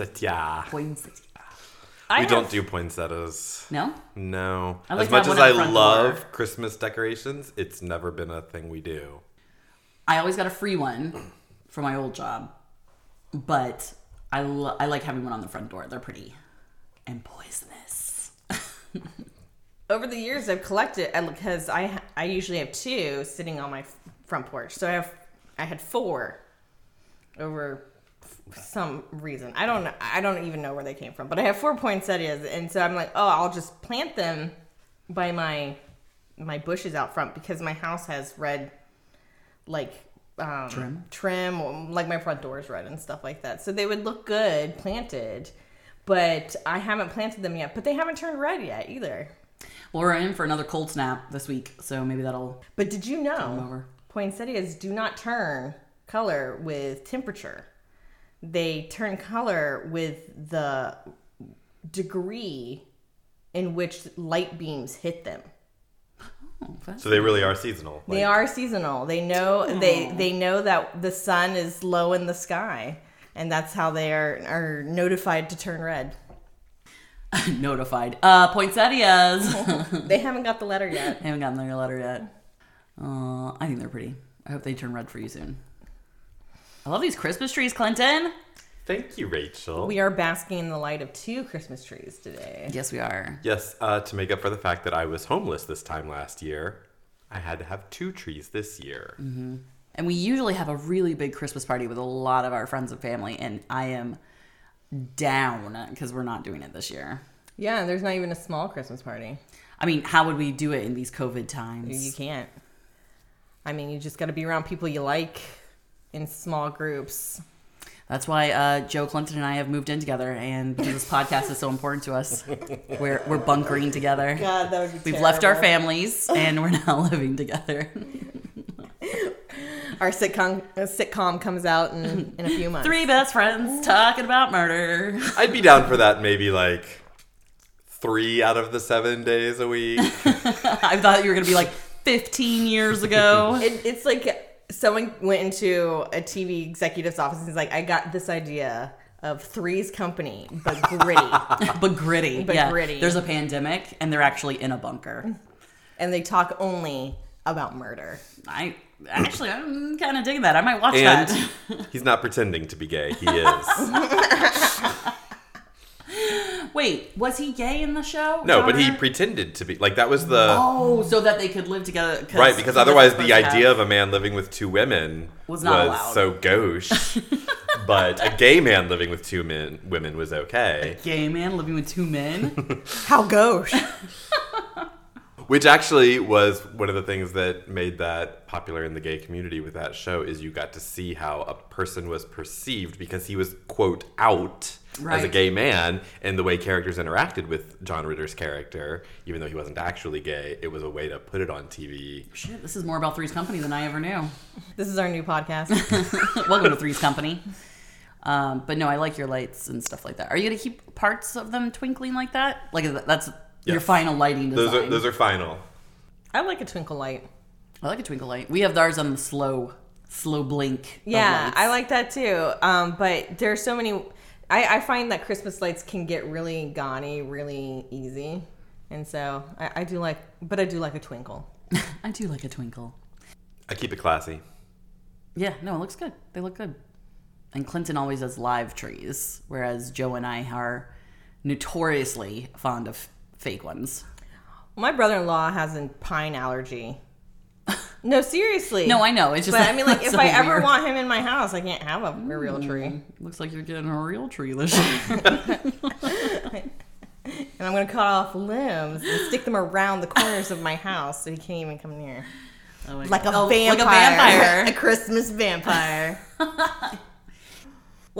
Poinsettia. Poinsettia. we don't do poinsettias. No? No. Like as much as I love door. Christmas decorations, it's never been a thing we do. I always got a free one for my old job, but I, lo- I like having one on the front door. They're pretty and poisonous. Over the years, I've collected because I I usually have two sitting on my front porch. So I have I had four over f- some reason. I don't know. I don't even know where they came from, but I have four poinsettias, and so I'm like, oh, I'll just plant them by my my bushes out front because my house has red like um, Trim? trim, like my front door is red and stuff like that. So they would look good planted, but I haven't planted them yet. But they haven't turned red yet either. Well, we're in for another cold snap this week, so maybe that'll. But did you know poinsettias do not turn color with temperature? They turn color with the degree in which light beams hit them. Oh. So they really are seasonal. They are seasonal. They know they they know that the sun is low in the sky, and that's how they are are notified to turn red. Notified. Uh, poinsettias. They haven't got the letter yet. I haven't gotten their letter yet. Uh, I think they're pretty. I hope they turn red for you soon. I love these Christmas trees, Clinton. Thank you, Rachel. We are basking in the light of two Christmas trees today. Yes, we are. yes, uh, to make up for the fact that I was homeless this time last year, I had to have two trees this year. Mm-hmm. And we usually have a really big Christmas party with a lot of our friends and family, and I am down because we're not doing it this year. Yeah, there's not even a small Christmas party. I mean, how would we do it in these COVID times? You can't. I mean, you just got to be around people you like in small groups. That's why uh, Joe Clinton and I have moved in together, and because this podcast is so important to us, we're we're bunkering together. God, that would be We've left our families, and we're now living together. Our sitcom uh, sitcom comes out in, in a few months. Three best friends talking about murder. I'd be down for that maybe like three out of the seven days a week. I thought you were gonna be like 15 years ago. It, it's like someone went into a TV executive's office and is like, I got this idea of Three's Company, but gritty. but gritty. But yeah. gritty. There's a pandemic, and they're actually in a bunker. and they talk only about murder. I actually, I'm kind of digging that. I might watch And that. he's not pretending to be gay. He is. Wait, was he gay in the show? No, but he pretended to be. Like that was the Oh, so that they could live together. right because otherwise the to have- idea of a man living with two women Was not allowed. so gauche. but a gay man living with two men women was okay. gay man living with two men. How gauche. Which actually was one of the things that made that popular in the gay community with that show is you got to see how a person was perceived because he was quote out as a gay man and the way characters interacted with John Ritter's character, even though he wasn't actually gay, it was a way to put it on TV. Shit, this is more about Three's Company than I ever knew. this is our new podcast. Welcome to Three's Company. Um, but no, I like your lights and stuff like that. Are you gonna keep parts of them twinkling like that? Like that's your final lighting design. Those are those are final. I like a twinkle light. I like a twinkle light. We have ours on the slow, slow blink. Yeah, lights. I like that too. Um, but there are so many. I, I find that Christmas lights can get really gaudy really easy, and so I, I do like. But I do like a twinkle. I do like a twinkle. I keep it classy. Yeah, no, it looks good. They look good. And Clinton always does live trees, whereas Joe and I are notoriously fond of fake ones. My brother-in-law has a pine allergy. No, seriously. No, I know. It's just But I mean, like, if so I ever want him in my house, I can't have a, a real mm-hmm. tree. looks like you're getting a real tree this year. And I'm gonna cut off limbs and stick them around the corners of my house so he can't even come near. Oh Like a. Oh, vampire. Like a vampire. a Christmas vampire.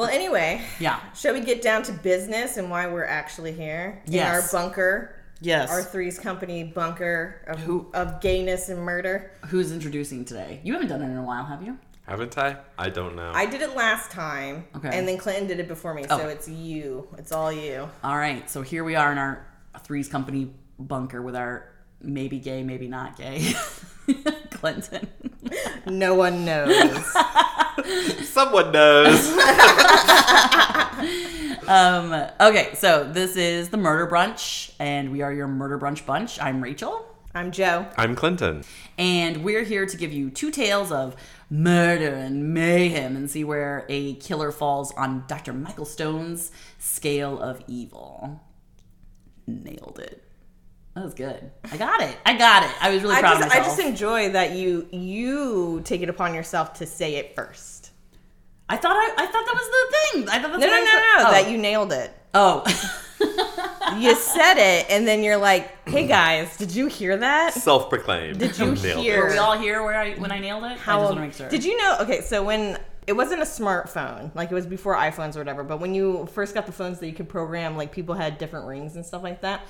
Well, anyway, yeah. shall we get down to business and why we're actually here? Yes. In our bunker. Yes. Our Three's Company bunker of, Who- of gayness and murder. Who's introducing today? You haven't done it in a while, have you? Haven't I? I don't know. I did it last time. Okay. And then Clinton did it before me. Oh. So it's you. It's all you. All right. So here we are in our Three's Company bunker with our maybe gay, maybe not gay Clinton. No one knows. Someone knows. um, okay, so this is the Murder Brunch, and we are your Murder Brunch bunch. I'm Rachel, I'm Joe. I'm Clinton. and we're here to give you two tales of murder and mayhem and see where a killer falls on Dr. Michael Stone's scale of evil. Nailed it. That was good. I got it. I got it. I was really I proud just, of myself. I just enjoy that you you take it upon yourself to say it first. I thought I, I thought that was the thing. I thought that's No, what no, I no, said. no. Oh. That you nailed it. Oh. You said it, and then you're like, "Hey guys, did you hear that? Self-proclaimed. Did you Nailed hear- Were we all here where I when I nailed it? I just want to make sure. Did you know? Okay, so when it wasn't a smartphone, like it was before iPhones or whatever, but when you first got the phones that you could program, like people had different rings and stuff like that,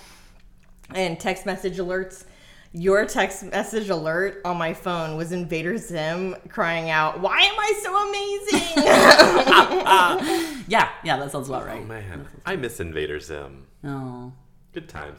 and text message alerts. Your text message alert on my phone was Invader Zim crying out, "Why am I so amazing?" Yeah, yeah, that sounds about Oh right. man, I miss Invader Zim. Oh. Good times.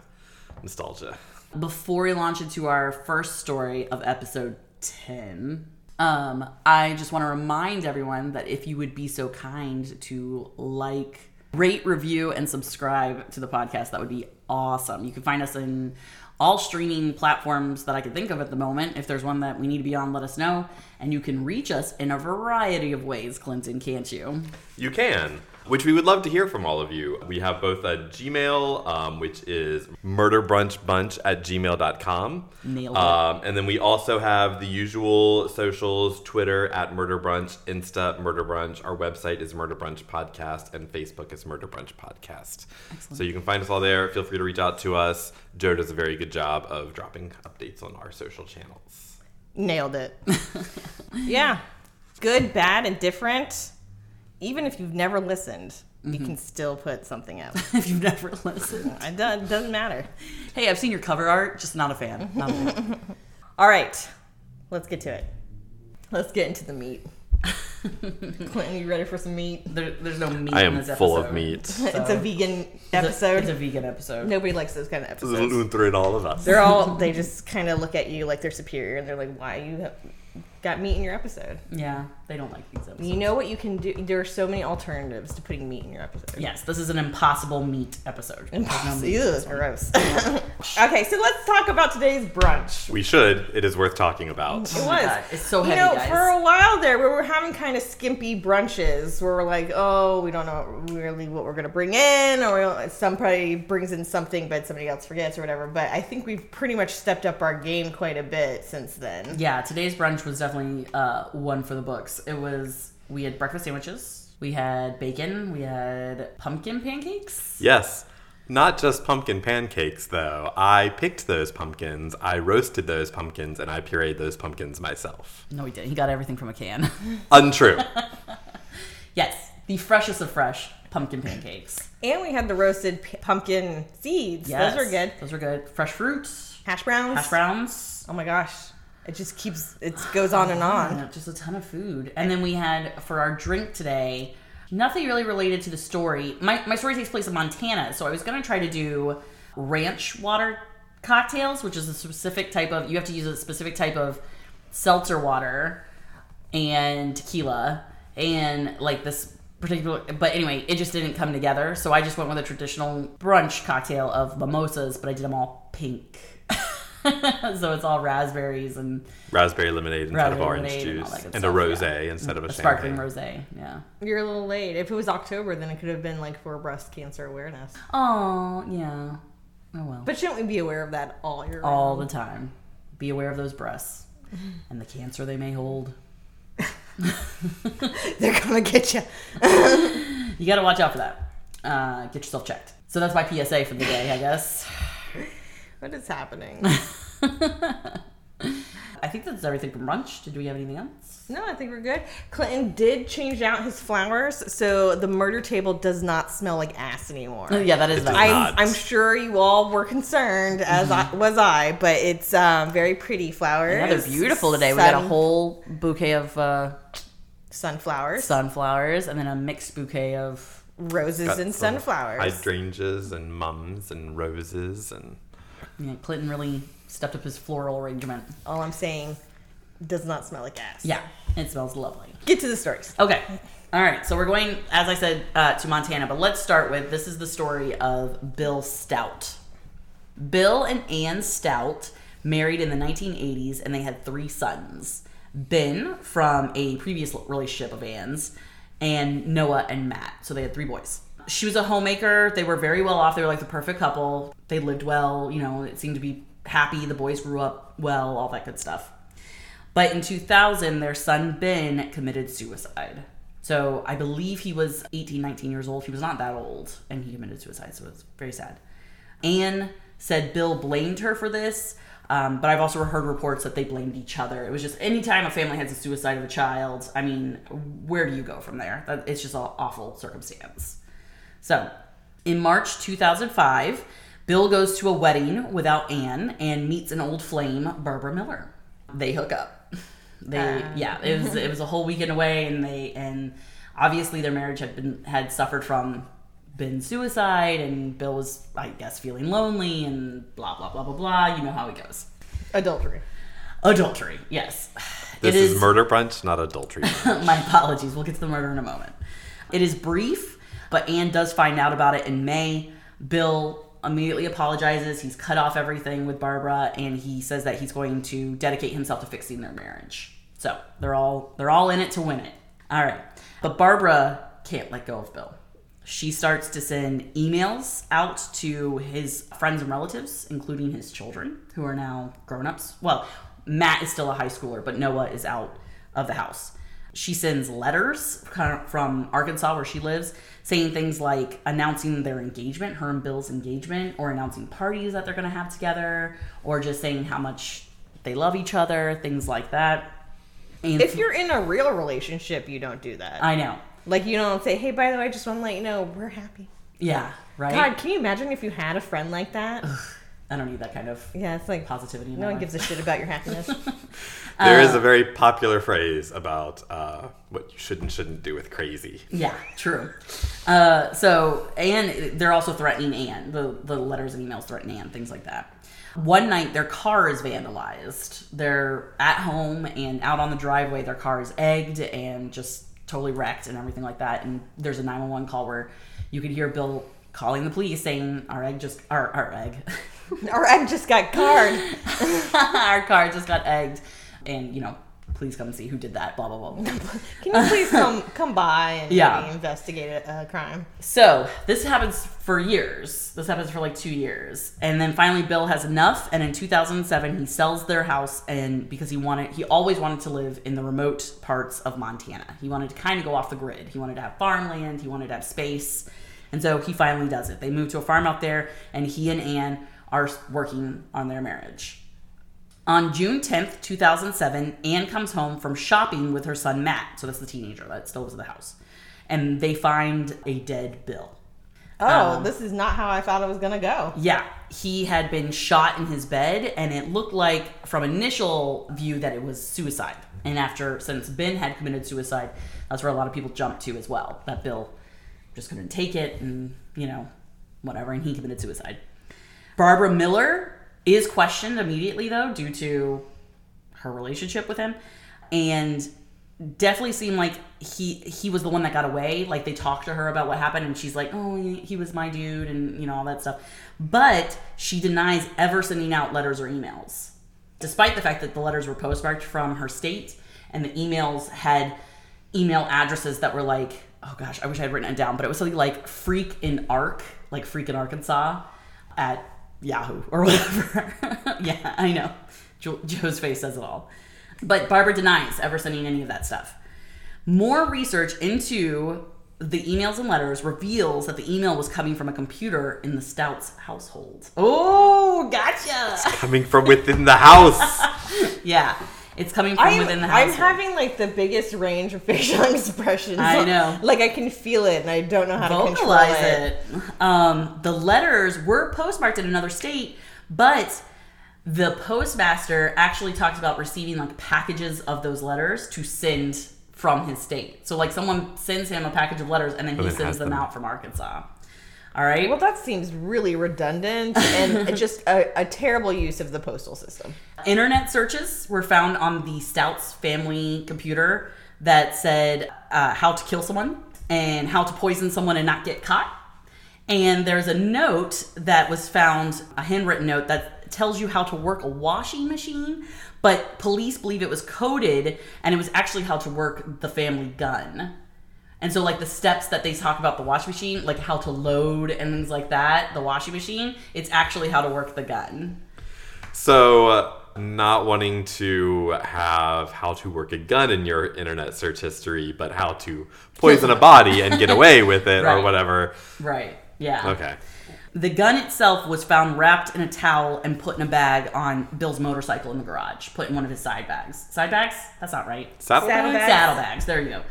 Nostalgia. Before we launch into our first story of episode 10, um, I just want to remind everyone that if you would be so kind to like, rate, review, and subscribe to the podcast, that would be awesome. You can find us in all streaming platforms that I can think of at the moment. If there's one that we need to be on, let us know. And you can reach us in a variety of ways, Clinton, can't you? You can, which we would love to hear from all of you. We have both a Gmail, um, which is murderbrunchbunch at gmail.com. Nailed it. Um, and then we also have the usual socials Twitter at Murder Brunch, Insta Murder Brunch. Our website is Murder Brunch Podcast, and Facebook is Murder Brunch Podcast. So you can find us all there. Feel free to reach out to us. Joe does a very good job of dropping updates on our social channels. Nailed it. yeah, good, bad, and different. Even if you've never listened, you mm-hmm. can still put something out. if you've never listened. It do- doesn't matter. Hey, I've seen your cover art, just not a fan. Not a fan. All right, let's get to it. Let's get into the meat. Clinton, you ready for some meat? There, there's no meat I in am this episode. full of meat. it's a vegan It's a- episode. It's a vegan episode. Nobody likes those kind of episodes. Through all of us. They're all they just kind of look at you like they're superior, and they're like, "Why you got meat in your episode?" Yeah, they don't like these episodes. You know what you can do? There are so many alternatives to putting meat in your episode. Yes, this is an impossible meat episode. There's no meat. Ew, gross. okay, so let's talk about today's brunch. We should. It is worth talking about. It Oh was. my God, it's so you know, guys. for a while there, we were having kind of skimpy brunches where we're like, oh, we don't know really what we're gonna bring in, or somebody brings in something, but somebody else forgets or whatever. But I think we've pretty much stepped up our game quite a bit since then. Yeah, today's brunch was definitely uh, one for the books. It was we had breakfast sandwiches, we had bacon, we had pumpkin pancakes. Yes. Not just pumpkin pancakes, though. I picked those pumpkins, I roasted those pumpkins, and I pureed those pumpkins myself. No, he didn't. He got everything from a can. Untrue. yes, the freshest of fresh pumpkin pancakes. And we had the roasted p- pumpkin seeds. Yes, Those were good. Those were good. Fresh fruits, Hash browns. hash browns. Oh my gosh. It just keeps, it goes on and oh, on. Yeah, just a ton of food. And then we had for our drink today, nothing really related to the story. My, my story takes place in Montana, so I was gonna try to do ranch water cocktails, which is a specific type of you have to use a specific type of seltzer water and tequila and like this particular but anyway it just didn't come together so i just went with a traditional brunch cocktail of mimosas but i did them all pink so it's all raspberries and Raspberry lemonade instead of orange lemonade and all juice. that good And a rose yeah. instead of a, a sparkling rosé. Yeah. You're a little late. If it was October, then it could have been like for breast cancer awareness. Oh yeah. Oh well. But shouldn't we be aware of that all year all round? the time, be aware of those breasts and the cancer they may hold. They're gonna get you. You got to watch out for that. Uh, get yourself checked. So that's my PSA for the day, I guess. What is happening? I think that's everything from brunch. Did we have anything else? no, I think we're good. Clinton did change out his flowers, so the murder table does not smell like ass anymore. Oh, yeah, that is It nice. I'm. I'm sure you all were concerned, as I was I, but it's um, very pretty flowers. Yeah, they're beautiful today. We got a whole bouquet of uh, sunflowers, sunflowers and then a mixed bouquet of. roses, Got and sunflowers. Hydrangeas and mums and roses and Yeah, Clinton really stepped up his floral arrangement. All I'm saying, does not smell like ass. Yeah, it smells lovely. Get to the stories. Okay. All right. So we're going, as I said, uh, to Montana, but let's start with this is the story of Bill Stout. Bill and Ann Stout married in the 1980s and they had three sons Ben from a previous relationship of Ann's, and Noah and Matt. So they had three boys. She was a homemaker. They were very well off. They were like the perfect couple. They lived well. You know, it seemed to be happy. The boys grew up well, all that good stuff. But in 2000, their son Ben committed suicide. So I believe he was 18, 19 years old. He was not that old, and he committed suicide. So it's very sad. Anne said Bill blamed her for this, um, but I've also heard reports that they blamed each other. It was just anytime a family has a suicide of a child, I mean, where do you go from there? That, it's just an awful circumstance. So, in March 2005, Bill goes to a wedding without Anne and meets an old flame, Barbara Miller. They hook up. They Uh. yeah, it was it was a whole weekend away, and they and obviously their marriage had been had suffered from Ben suicide, and Bill was I guess feeling lonely and blah blah blah blah blah. You know how it goes. Adultery. Adultery, yes. This It is, murder brunch, not adultery. brunch. My apologies. We'll get to the murder in a moment. It is brief, but Anne does find out about it in May. Bill immediately apologizes. He's cut off everything with Barbara, and he says that he's going to dedicate himself to fixing their marriage. So they're all they're all in it to win it. All right, but Barbara can't let go of Bill. She starts to send emails out to his friends and relatives, including his children, who are now grown ups. Well, Matt is still a high schooler, but Noah is out of the house. She sends letters from Arkansas, where she lives, saying things like announcing their engagement, her and Bill's engagement, or announcing parties that they're going to have together, or just saying how much they love each other, things like that. And If you're in a real relationship, you don't do that. I know, like you don't say, "Hey, by the way, I just want to let you know we're happy." yeah, right. God, can you imagine if you had a friend like that? I don't need that kind of yeah, it's like positivity. No one life. gives a shit about your happiness. There Uh, is a very popular phrase about uh, what you should and shouldn't do with crazy. Yeah, true. Uh, so, and they're also threatening Anne. The the letters and emails threaten Anne, things like that. One night, their car is vandalized. They're at home and out on the driveway. Their car is egged and just totally wrecked and everything like that. And there's a 911 call where you could hear Bill calling the police saying, "Our egg just our our egg, Our egg just got card. our car just got egged," and you know, please come see who did that. Blah blah blah. blah. Can you please come come by and Yeah. maybe investigate a, a crime? So this happens for years. This happens for like two years, and then finally Bill has enough. And in 2007, he sells their house, and because he wanted, he always wanted to live in the remote parts of Montana. He wanted to kind of go off the grid. He wanted to have farmland. He wanted to have space, and so he finally does it. They move to a farm out there, and he and Anne are working on their marriage. On June 10th, 2007, Anne comes home from shopping with her son Matt. So that's the teenager that still lives in the house. And they find a dead Bill. Oh, Um, this is not how I thought it was gonna go. Yeah, he had been shot in his bed, and it looked like, from initial view, that it was suicide. And after, since Ben had committed suicide, that's where a lot of people jumped to as well. That Bill just couldn't take it, and you know, whatever, and he committed suicide. Barbara Miller is questioned immediately, though, due to her relationship with him, and definitely seemed like he he was the one that got away. Like they talked to her about what happened, and she's like, "Oh, he was my dude," and you know all that stuff. But she denies ever sending out letters or emails, despite the fact that the letters were postmarked from her state, and the emails had email addresses that were like, oh gosh, I wish I had written it down, but it was something like "freak in Ark," like "freak in Arkansas," at Yahoo or whatever. yeah, I know. Jo- Joe's face says it all. But Barbara denies ever sending any of that stuff. More research into the emails and letters reveals that the email was coming from a computer in the Stouts household. Oh, gotcha. It's Coming from within the house. Yeah, it's coming from I'm, within the house. I'm having like the biggest range of facial expressions. I know. Like I can feel it, and I don't know how to control vocalize it. it. Um, the letters were postmarked in another state, but the postmaster actually talked about receiving like packages of those letters to send from his state. So like someone sends him a package of letters and then he then sends them them. out from Arkansas. All right. Well, that seems really redundant and just a, a terrible use of the postal system. Internet searches were found on the Stouts family computer that said uh, how to kill someone and how to poison someone and not get caught. And there's a note that was found, a handwritten note that tells you how to work a washing machine, but police believe it was coded and it was actually how to work the family gun. And so, like the steps that they talk about the washing machine, like how to load and things like that, the washing machine, it's actually how to work the gun. So, uh, not wanting to have how to work a gun in your internet search history, but how to poison a body and get away with it or whatever. Right. Yeah. Okay. The gun itself was found wrapped in a towel and put in a bag on Bill's motorcycle in the garage, put in one of his side bags. Side bags? That's not right. Saddlebags? Saddlebags. Saddlebags. There you go.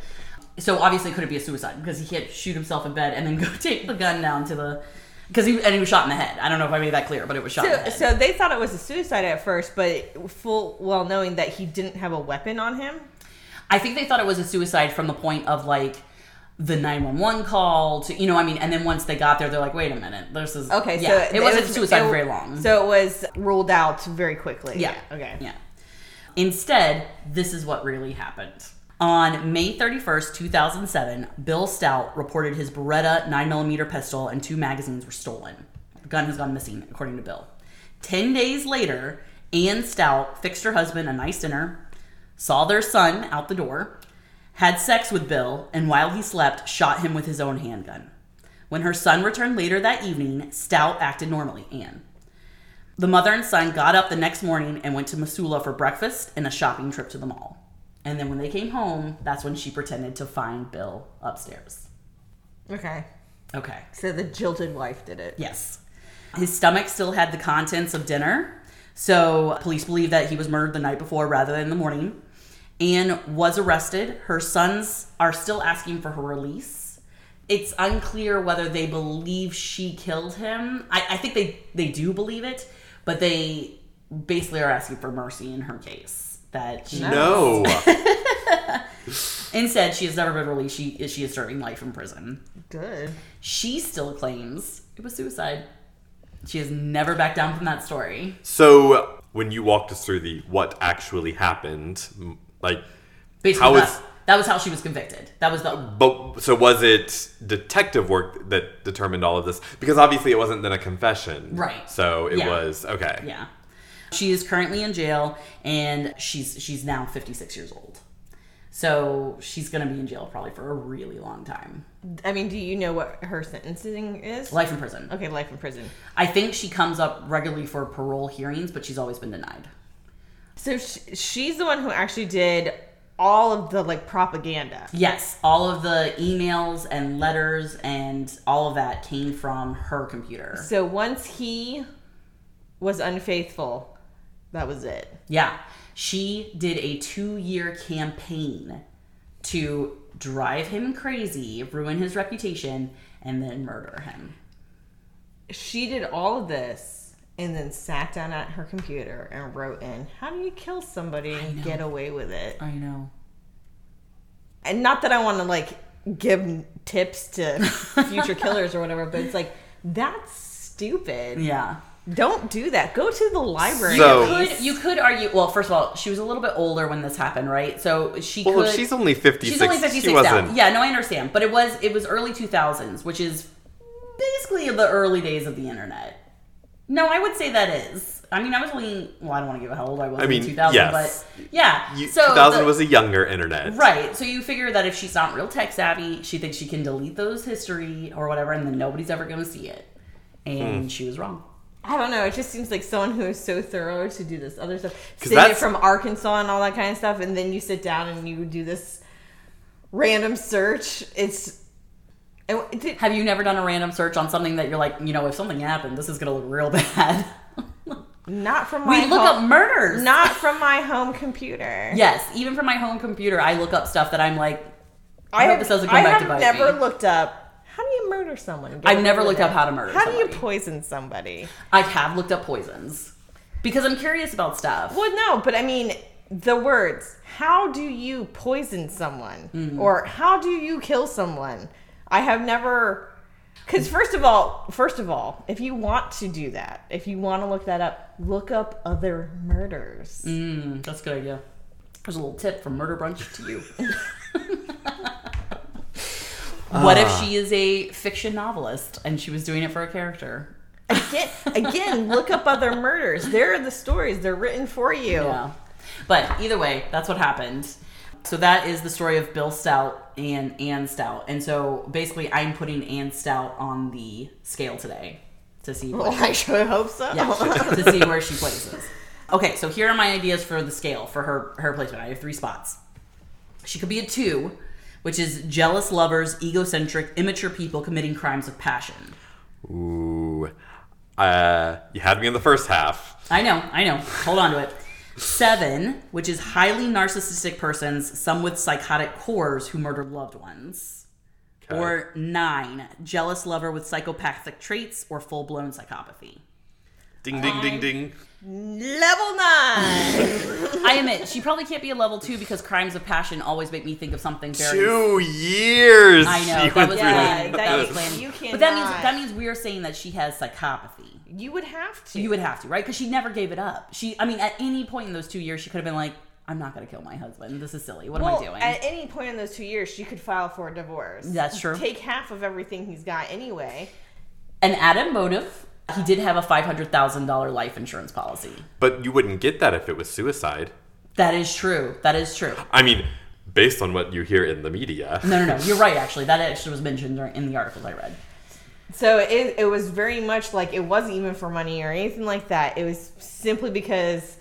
So obviously, it couldn't be a suicide because he can't shoot himself in bed and then go take the gun down to the because he and he was shot in the head. I don't know if I made that clear, but it was shot in the So, head. so they thought it was a suicide at first, but full well knowing that he didn't have a weapon on him. I think they thought it was a suicide from the point of like the 911 call to you know I mean and then once they got there they're like wait a minute this is Okay, yeah, so it wasn't was- suicide it- for very long So it was ruled out very quickly. Yeah. Okay. Yeah. Instead, this is what really happened. On May 31st, 2007, Bill Stout reported his Beretta 9mm pistol and two magazines were stolen. The gun has gone missing, according to Bill. Ten days later, Ann Stout fixed her husband a nice dinner, saw their son out the door, had sex with Bill, and while he slept, shot him with his own handgun. When her son returned later that evening, Stout acted normally, Ann. The mother and son got up the next morning and went to Missoula for breakfast and a shopping trip to the mall. And then when they came home, that's when she pretended to find Bill upstairs. Okay. Okay. So the jilted wife did it. Yes. His stomach still had the contents of dinner, so police believe that he was murdered the night before rather than in the morning. Anne was arrested. Her sons are still asking for her release. It's unclear whether they believe she killed him. I, I think they, they do believe it, but they basically are asking for mercy in her case. That she, No. instead she has never been released. She she is serving life in prison. Good. She still claims it was suicide. She has never backed down from that story. so, when you walked us through the what actually happened, like, Basically, How that, is- that was how she was convicted. That was the but so was it detective work that determined all of this? Because obviously it wasn't then a confession, Right. So it Yeah. was okay. yeah. She is currently in jail, and she's she's now fifty six years old. So she's gonna be in jail probably for a really long time. I mean, do you know what her sentencing is? Life in prison. okay, life in prison. I think she comes up regularly for parole hearings, but she's always been denied. So sh- she's the one who actually did all of the like propaganda. Yes, all of the emails and letters and all of that came from her computer. So once he was unfaithful, that was it. Yeah. She did a two year campaign to drive him crazy, ruin his reputation, and then murder him. She did all of this and then sat down at her computer and wrote in, "How do you kill somebody and get away with it?" I know. And not that I want to like give tips to future killers or whatever, but it's like that's stupid. Yeah. Don't do that. Go to the library. So- at least. Could, you could argue, well, first of all, she was a little bit older when this happened, right? So she Well, could. she's only fifty six. She's only 56 she now. wasn't. Yeah, no, I understand. But it was it was early 2000s, which is basically the early days of the internet. No, I would say that is. I mean, I was only well, I don't want to give how old I was I mean, in 2000, yes. but yeah. You, so 2000 the- was a younger internet. Right. So you figure that if she's not real tech savvy, she thinks she can delete those history or whatever, and then nobody's ever going to see it. And Hmm. she was wrong. I don't know. It just seems like someone who is so thorough to do this other stuff. Sitting that's- from Arkansas and all that kind of stuff, and then you sit down and you do this random search. It's. and it Have you never done a random search on something that you're like, you know, if something happened, this is going to look real bad? Not from my we look home, up murders. Not from my home computer. Yes, even from my home computer, I look up stuff that I'm like, I, I hope have, this doesn't come I back to bite me. I have never looked up how do you murder someone. I've never looked up how to murder How do you poison somebody? I have looked up poisons because I'm curious about stuff. Well, no, but I mean the words. How do you poison someone, Mm. or how do you kill someone? I have never. Because first of all, first of all, if you want to do that, if you want to look that up, look up other murders. Mm, that's a good idea. There's a little tip from Murder Brunch to you. what if ah. she is a fiction novelist and she was doing it for a character? Again, again, look up other murders. There are the stories. They're written for you. Yeah. But either way, that's what happened. So that is the story of Bill Stout and Ann Stout. And so basically, I'm putting Ann Stout on the scale today to see Well, I sure hope so. yeah, to see where she places. Okay, so here are my ideas for the scale for her her placement. I have three spots. She could be a two, which is jealous lovers, egocentric, immature people committing crimes of passion. Ooh. Uh, you had me in the first half. I know, I know. Hold on to it. Seven, which is highly narcissistic persons, some with psychotic cores who murder loved ones. Okay. Or nine, jealous lover with psychopathic traits or full blown psychopathy. Ding, ding, ding, ding. Level nine. I admit, she probably can't be a level two because crimes of passion always make me think of something very. Two years. I know, she that went was through Yeah, that That was you- planned. you But that means that means we're saying that she has psychopathy. You would have to. You would have to, right? Because she never gave it up. She, I mean, at any point in those two years, she could have been like, "I'm not going to kill my husband. This is silly. What well, am I doing?" At any point in those two years, she could file for a divorce. That's true. Take half of everything he's got anyway. And Adam Motive, he did have a five hundred thousand dollar life insurance policy. But you wouldn't get that if it was suicide. That is true. That is true. I mean, based on what you hear in the media. No, no, no. You're right. Actually, that actually was mentioned in the articles I read. So it, it was very much like it wasn't even for money or anything like that. It was simply because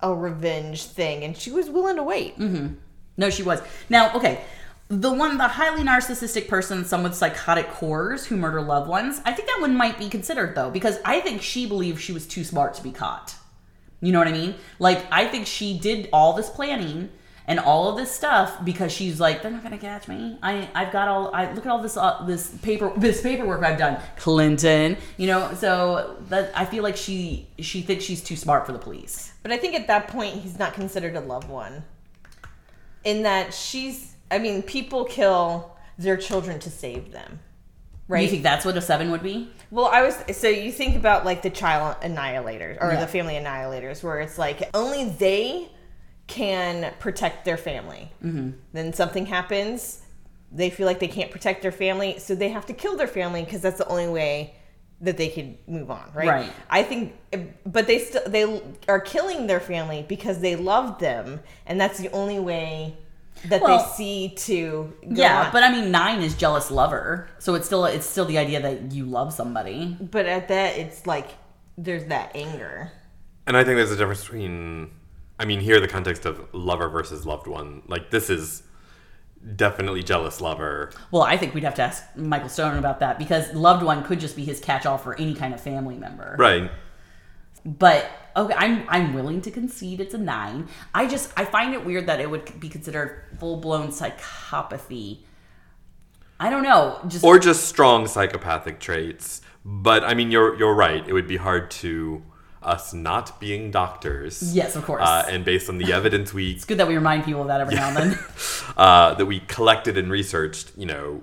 a revenge thing, and she was willing to wait. Mm-hmm. No, she was. Now, okay. The one, the highly narcissistic person, some with psychotic cores who murder loved ones, I think that one might be considered though, because I think she believed she was too smart to be caught. You know what I mean? Like, I think she did all this planning and all of this stuff because she's like, they're not gonna catch me. I, I've got all. I look at all this, uh, this paper, this paperwork I've done. Clinton, you know. So that I feel like she, she thinks she's too smart for the police. But I think at that point, he's not considered a loved one. In that she's, I mean, people kill their children to save them. Right? You think that's what a seven would be? Well, I was so you think about like the child annihilators or Yeah. the family annihilators, where it's like only they can protect their family. Mm-hmm. Then something happens, they feel like they can't protect their family, so they have to kill their family because that's the only way that they could move on, right? Right. I think, but they still they are killing their family because they love them, and that's the only way that Well, they see to go Yeah, on. but I mean, nine is jealous lover, so it's still it's still the idea that you love somebody. but at that it's like there's that anger. And I think there's a difference between, I mean, here the context of lover versus loved one. Like, this is definitely jealous lover. Well, I think we'd have to ask Michael Stone about that because loved one could just be his catch-all for any kind of family member. Right. But okay, I'm I'm willing to concede it's a nine. I just I find it weird that it would be considered full-blown psychopathy. I don't know, just Or just strong psychopathic traits. But I mean, you're you're right. It would be hard to us not being doctors. Yes, of course. Uh, and based on the evidence we it's good that we remind people of that every now and then. uh, that we collected and researched, you know,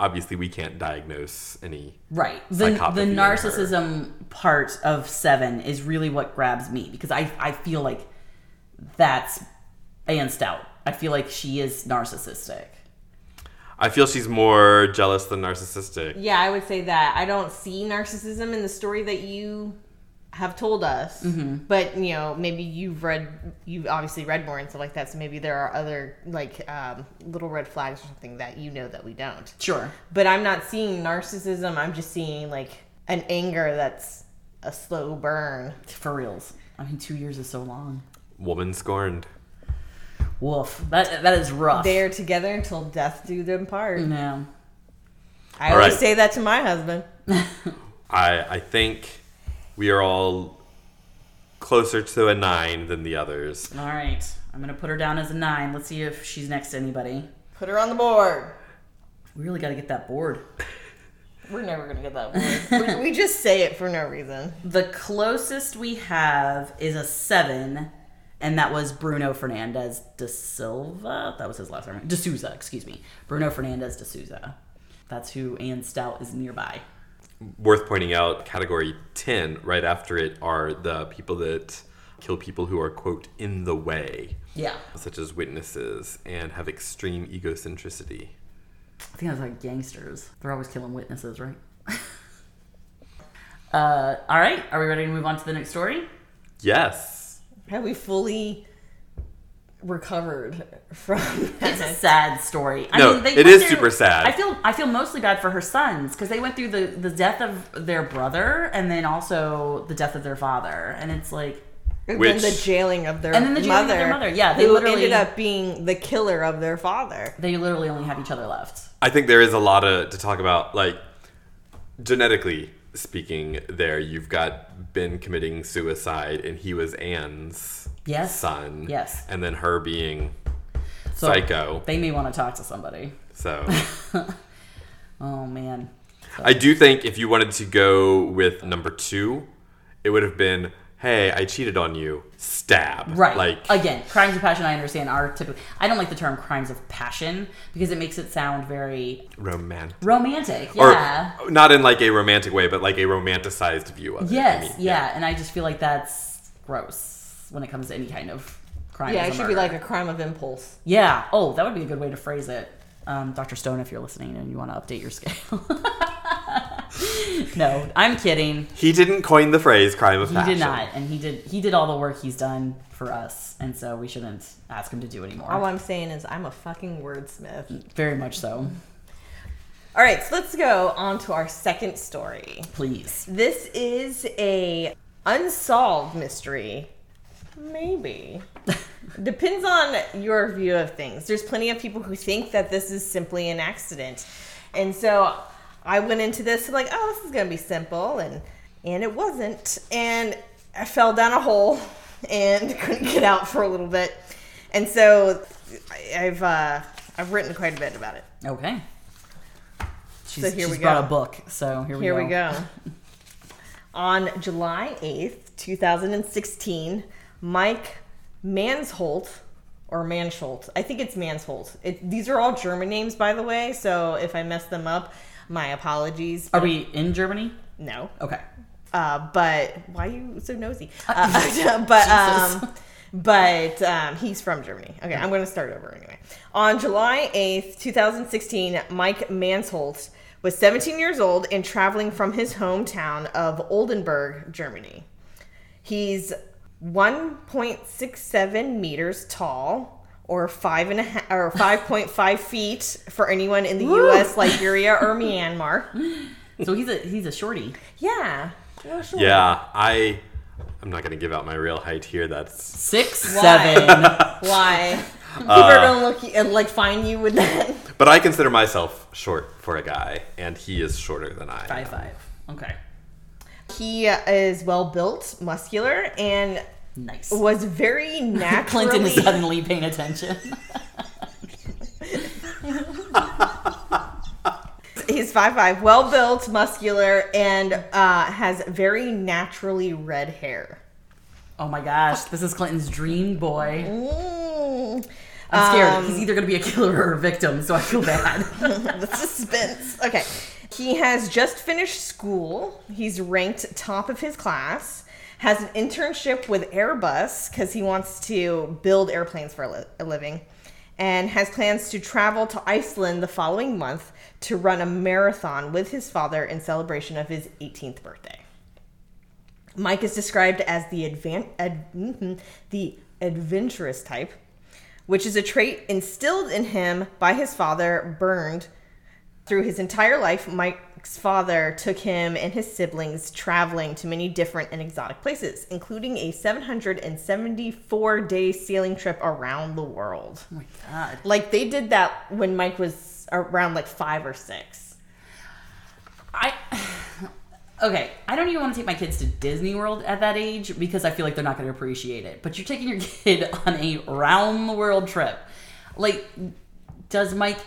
obviously we can't diagnose any. Right. The, the in her. narcissism part of seven is really what grabs me because I, I feel like that's Anne Stout. I feel like she is narcissistic. I feel she's more jealous than narcissistic. Yeah, I would say that. I don't see narcissism in the story that you have told us. But, you know, maybe you've read, you've obviously read more and stuff like that. So maybe there are other, like, um, little red flags or something that you know that we don't. Sure. But I'm not seeing narcissism. I'm just seeing, like, an anger that's a slow burn. For reals. I mean, two years is so long. Woman scorned. Woof. That that is rough. They are together until death do them part. No. I All always right. say that to my husband. I I think we are all closer to a nine than the others. All right. I'm gonna put her down as a nine. Let's see if she's next to anybody. Put her on the board. We really got to get that board. We're never gonna get that board. we, we just say it for no reason. The closest we have is a seven, and that was Bruno Fernandes de Silva. That was his last name. De Souza, excuse me. Bruno Fernandes de Souza. That's who Ann Stout is nearby. Worth pointing out, category 10, right after it, are the people that kill people who are, quote, in the way, Yeah. such as witnesses, and have extreme egocentricity. I think that's like gangsters. They're always killing witnesses, right? uh, all right. Are we ready to move on to the next story? Yes. Have we fully recovered from It's a sad story. I No, mean, they it through- super sad. I feel I feel mostly bad for her sons because they went through the the death of their brother and then also the death of their father, and it's like And Which- then the jailing of their And then the jailing of mother, their mother. Yeah, they who literally- ended up being the killer of their father. they literally only have each other left. I think there is a lot of, to talk about, like, genetically speaking, there, you've got Ben committing suicide, and he was Anne's Yes. son. Yes. And then her being So psycho. They may want to talk to somebody. So. Oh man. I do think if you wanted to go with number two, it would have been, "Hey, I cheated on you." Stab. Right. Like again, crimes of passion. I understand are typically. I don't like the term crimes of passion because it makes it sound very romantic. romantic. Yeah. Or not in like a romantic way, but like a romanticized view of it. I yes. mean, yeah. And I just feel like that's gross when it comes to any kind of crime. Yeah, it a should be like a crime of impulse. Yeah. Oh, that would be a good way to phrase it. Um, Dr. Stone, if you're listening and you want to update your scale. no, I'm kidding. He didn't coin the phrase "crime of He passion." He did not, and he did. He did all the work he's done for us, and so we shouldn't ask him to do anymore. All I'm saying is I'm a fucking wordsmith. Very much so. All right, so let's go on to our second story. Please. This is a unsolved mystery. Maybe. Depends on your view of things. There's plenty of people who think that this is simply an accident. And so I went into this like, oh, this is going to be simple and and it wasn't. And I fell down a hole and couldn't get out for a little bit. And so I've uh I've written quite a bit about it. Okay. She's, So here she's we brought go. a book, so here we Here go. we go. On July 8th, 2016, Mike Mansholt, or Mansholt, I think it's Mansholt. It, these are all German names, by the way, so if I mess them up, my apologies. Are we in Germany? No. Okay. Uh, but why are you so nosy? Uh, but um, but um, he's from Germany. Okay, I'm going to start over anyway. On July 8th, 2016, Mike Mansholt was 17 years old and traveling from his hometown of Oldenburg, Germany. He's 1.67 meters tall, or five and a half, or 5.5 feet for anyone in the U.S., Liberia, or Myanmar. So he's a he's a shorty. Yeah. Oh, sure. Yeah, I. I'm not gonna give out my real height here. That's Six Why? seven. Why? People are uh, gonna look and like find you with that. But I consider myself short for a guy, and he is shorter than I. am. five five. Okay. He is well built, muscular, and Nice. was very naturally. Clinton is suddenly paying attention. He's five five, well built, muscular, and uh, has very naturally red hair. oh my gosh, this is Clinton's dream boy. Mm. I'm scared. Um, He's either gonna be a killer or a victim, so I feel bad. the suspense. Okay. He has just finished school. He's ranked top of his class. Has an internship with Airbus because he wants to build airplanes for a, li- a living. And has plans to travel to Iceland the following month to run a marathon with his father in celebration of his 18th birthday. Mike is described as the advan- ad- mhm, the adventurous type, which is a trait instilled in him by his father, Bernd. Through his entire life, Mike's father took him and his siblings traveling to many different and exotic places, including a 774 day sailing trip around the world. oh my god. Like they did that when Mike was around like five or six. I okay. I don't even want to take my kids to Disney World at that age because I feel like they're not going to appreciate it. But you're taking your kid on a round the world trip. Like, does Mike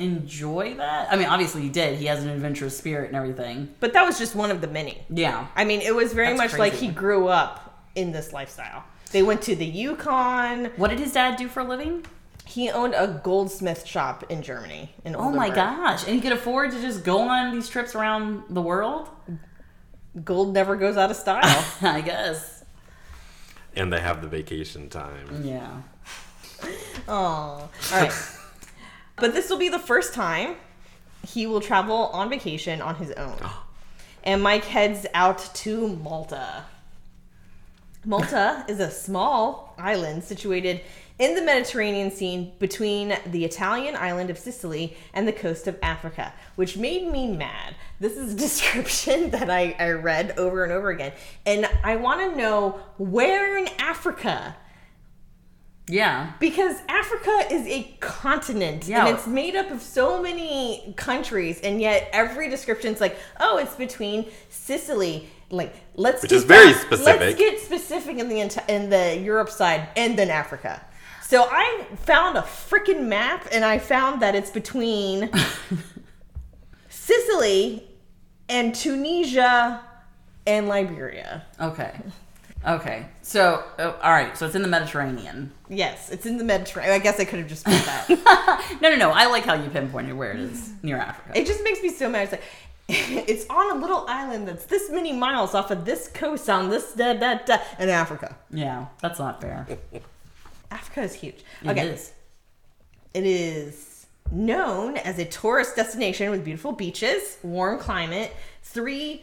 enjoy that? I mean, obviously he did. He has an adventurous spirit and everything. But that was just one of the many. Yeah. I mean, it was very That's much like he grew up in this lifestyle. They went to the Yukon. What did his dad do for a living? He owned a goldsmith shop in Germany. In Oh my gosh! And he could afford to just go on these trips around the world. Gold never goes out of style. I guess. And they have the vacation time. Yeah. Oh, all right. But this will be the first time he will travel on vacation on his own. And Mike heads out to Malta. Malta is a small island situated in the Mediterranean Sea between the Italian island of Sicily and the coast of Africa, which made me mad. This is a description that I, I read over and over again. And I want to know where in Africa Yeah. because Africa is a continent Yeah. and it's made up of so many countries, and yet every description's like, oh, it's between Sicily. Like, let's Which get is very that- specific. Let's get specific in the in the Europe side, and then Africa. So I found a freaking map, and I found that it's between Sicily and Tunisia and Liberia. Okay. Okay. So, oh, all right. So it's in the Mediterranean. Yes, it's in the Mediterranean. I guess I could have just put that. No, no, no. I like how you pinpointed where it is near Africa. It just makes me so mad. It's like it's on a little island that's this many miles off of this coast on this da da da in Africa. yeah, that's not fair. Africa is huge. It okay, is. it is known as a tourist destination with beautiful beaches, warm climate, three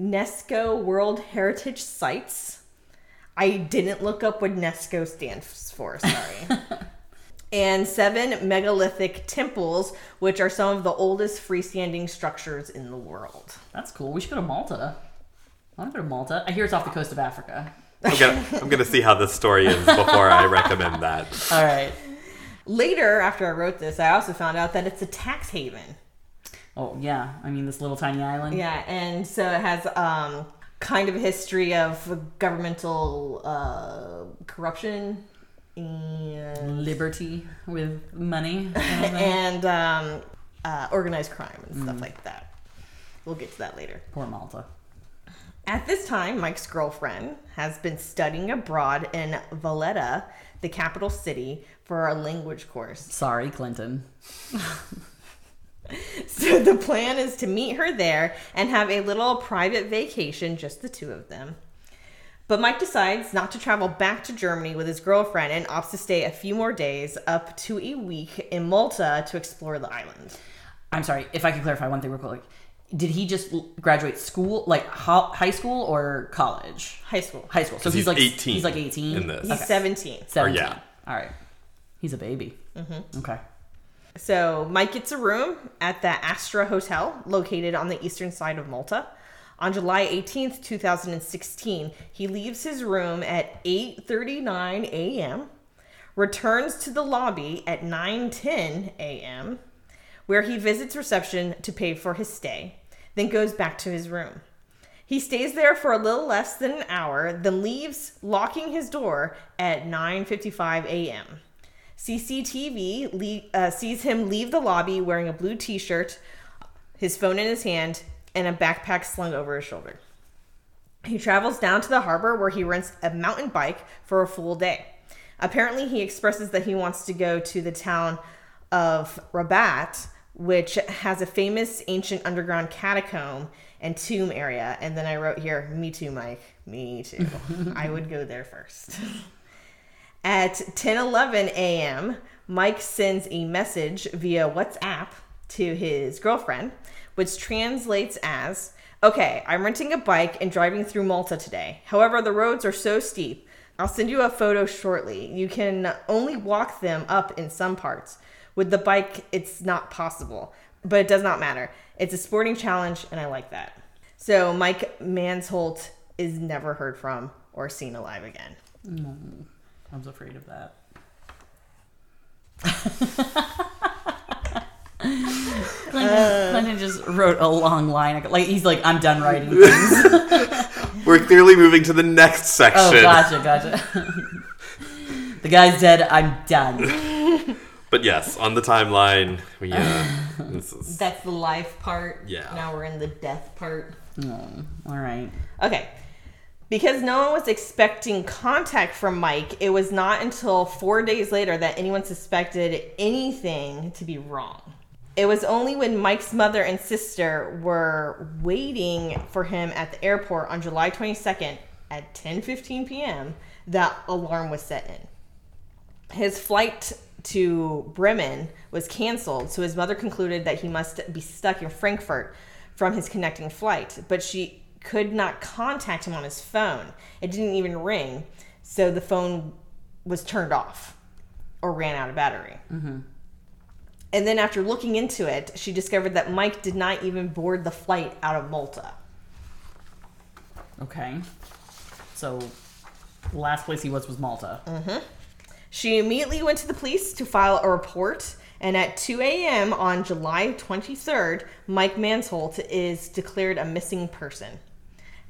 UNESCO World Heritage sites. I didn't look up what UNESCO stands for. Sorry. and seven megalithic temples, which are some of the oldest freestanding structures in the world. That's cool. We should go to Malta. I want to go to Malta. I hear it's off the coast of Africa. I'm gonna, I'm gonna see how this story is before I recommend that. All right. Later, after I wrote this, I also found out that it's a tax haven. Oh yeah. I mean, this little tiny island. Yeah, and so it has um, kind of a history of governmental uh, corruption and Liberty with money. and um, uh, organized crime and stuff like that. We'll get to that later. Poor Malta. At this time, Mike's girlfriend has been studying abroad in Valletta, the capital city, for a language course. Sorry, Clinton. So the plan is to meet her there and have a little private vacation, just the two of them. But Mike decides not to travel back to Germany with his girlfriend and opts to stay a few more days, up to a week, in Malta to explore the island. I'm sorry. If I could clarify one thing real quick. Did he just graduate school, like ho- high school or college? High school. High school. So he's, he's like 18 He's like 18 in this. He's Okay. 17. 17. yeah. All right. He's a baby. Mm-hmm. Okay. So Mike gets a room at the Astra Hotel, located on the eastern side of Malta. On July 18th, 2016, he leaves his room at 8:39 a.m., returns to the lobby at 9:10 a.m., where he visits reception to pay for his stay, then goes back to his room. He stays there for a little less than an hour, then leaves, locking his door at 9:55 a.m. CCTV le- uh, sees him leave the lobby wearing a blue T-shirt, his phone in his hand, and a backpack slung over his shoulder. He travels down to the harbor where he rents a mountain bike for a full day. Apparently, he expresses that he wants to go to the town of Rabat, which has a famous ancient underground catacomb and tomb area. And then I wrote here, Me too, Mike. Me too. I would go there first. At 10:11 a.m., Mike sends a message via WhatsApp to his girlfriend, which translates as, "Okay, I'm renting a bike and driving through Malta today. However, the roads are so steep. I'll send you a photo shortly. You can only walk them up in some parts. With the bike, it's not possible, but it does not matter. It's a sporting challenge, and I like that." So Mike Mansholt is never heard from or seen alive again. I was afraid of that. Clinton, Clinton just wrote a long line. Like he's like, I'm done writing things. We're clearly moving to the next section. oh, gotcha, gotcha. the guy's dead. I'm done. But yes, on the timeline, we uh, this is That's the life part. Yeah. Now we're in the death part. Oh, all right. Okay. Because no one was expecting contact from Mike, it was not until four days later that anyone suspected anything to be wrong. It was only when Mike's mother and sister were waiting for him at the airport on July 22nd at 10:15 p.m. that alarm was set in. His flight to Bremen was canceled, so his mother concluded that he must be stuck in Frankfurt from his connecting flight, but she could not contact him on his phone. It didn't even ring, so the phone was turned off or ran out of battery. Mm-hmm. And then, after looking into it, she discovered that Mike did not even board the flight out of Malta. Okay. So, the last place he was was Malta. Mm-hmm. She immediately went to the police to file a report, and at 2 a.m. on July 23rd, Mike Mansholt is declared a missing person.